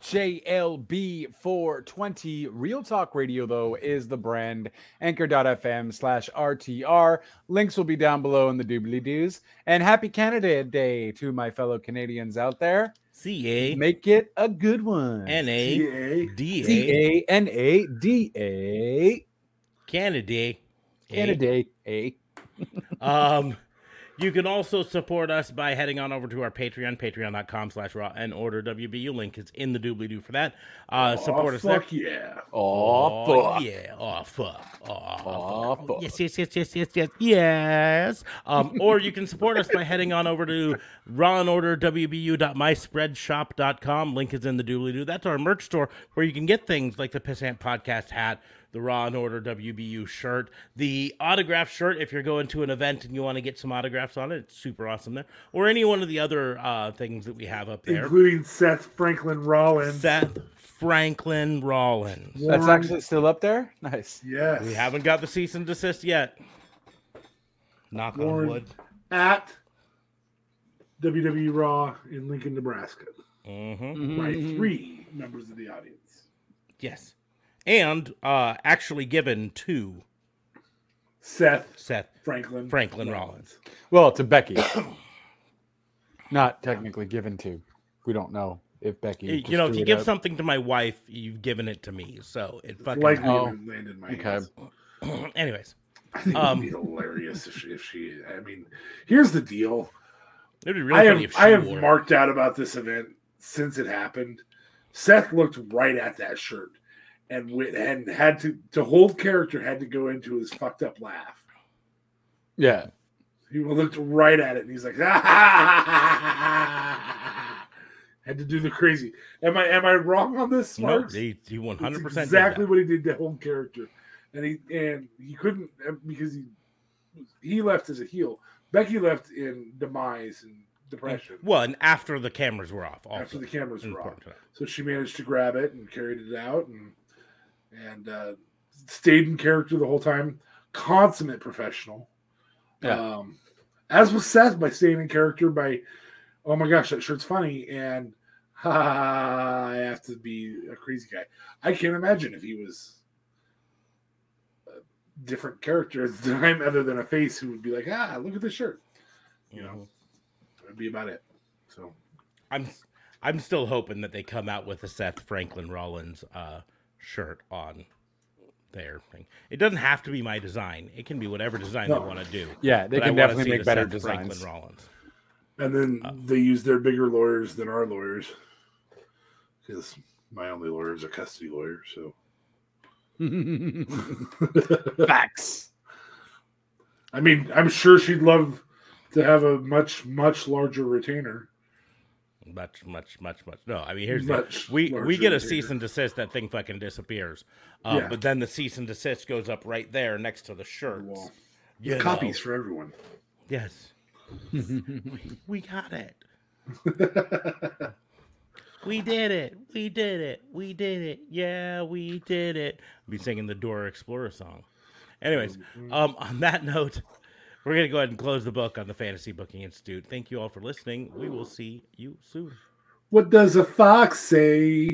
JLB420 Real Talk Radio, though, is the brand. Anchor.fm slash RTR. Links will be down below in the doobly doos. And happy Canada Day to my fellow Canadians out there. C A Make it a good one. N A. D C A A N A D A. Canada. Canada A. Um, You can also support us by heading on over to our Patreon, patreon.com slash raw and order WBU. Link is in the doobly doo for that. Uh, support oh, us there. fuck yeah. Oh, Oh, fuck. yeah. Oh, fuck. Oh, Oh, fuck. fuck. Yes, yes, yes, yes, yes, yes, yes. Um, or you can support us by heading on over to raw and order WBU.myspreadshop.com. Link is in the doobly doo. That's our merch store where you can get things like the Pissant Podcast hat, the Raw and Order WBU shirt, the autograph shirt if you're going to an event and you want to get some autographs on it. It's super awesome there. Or any one of the other uh, things that we have up there. Including Seth Franklin Rollins. Seth Franklin Rollins. That's Warren- actually still up there? Nice. Yes. We haven't got the cease and desist yet. Knock on wood. At WWE Raw in Lincoln, Nebraska. hmm By Mhm. three members of the audience. Yes. And uh, actually given to Seth Seth Franklin. Franklin Rollins. Well, to Becky. Not technically given to. We don't know if Becky. You just know, if you give out. something to my wife, you've given it to me. So it fucking. Likely Oh, landed my okay. hands. Anyways, I think Um, it'd be hilarious if she, if she. I mean, here's the deal. it'd be really I funny have if she I have wore marked out about this event since it happened. Seth looked right at that shirt and went, and had to to hold character had to go into his fucked up laugh. Yeah. He looked right at it and he's like, ah! had to do the crazy. Am I am I wrong on this? No, he, he 100% exactly what he did to hold character, and he and he couldn't uh, because he he left as a heel. Becky left in demise and depression Well, and after the cameras were off, also. after the cameras were off. Important to know. So she managed to grab it and carried it out and and uh, stayed in character the whole time. Consummate professional. Yeah. Um, as was Seth by staying in character by, oh my gosh, that shirt's funny and ha, I have to be a crazy guy. I can't imagine if he was a different character at the time other than a face who would be like, ah, look at this shirt. You know, that'd be about it. So I'm I'm still hoping that they come out with a Seth Franklin Rollins uh, shirt on their thing. It doesn't have to be my design. It can be whatever design No. they want to do. Yeah, they But can wanna definitely make better Seth designs. Franklin Rollins. And then Uh, they use their bigger lawyers than our lawyers. Because my only lawyer is a custody lawyer, so Facts. I mean, I'm sure she'd love to have a much, much larger retainer. Much, much, much, much. No, I mean here's the, we we get a cease and desist. That thing fucking disappears. Uh, Yeah. But then the cease and desist goes up right there next to the shirts. Well, know. copies for everyone. Yes, we got it. We did it. We did it. We did it. Yeah, we did it. Be singing the Dora Explorer song. Anyways, um, on that note, we're gonna go ahead and close the book on the Fantasy Booking Institute. Thank you all for listening. We will see you soon. What does a fox say?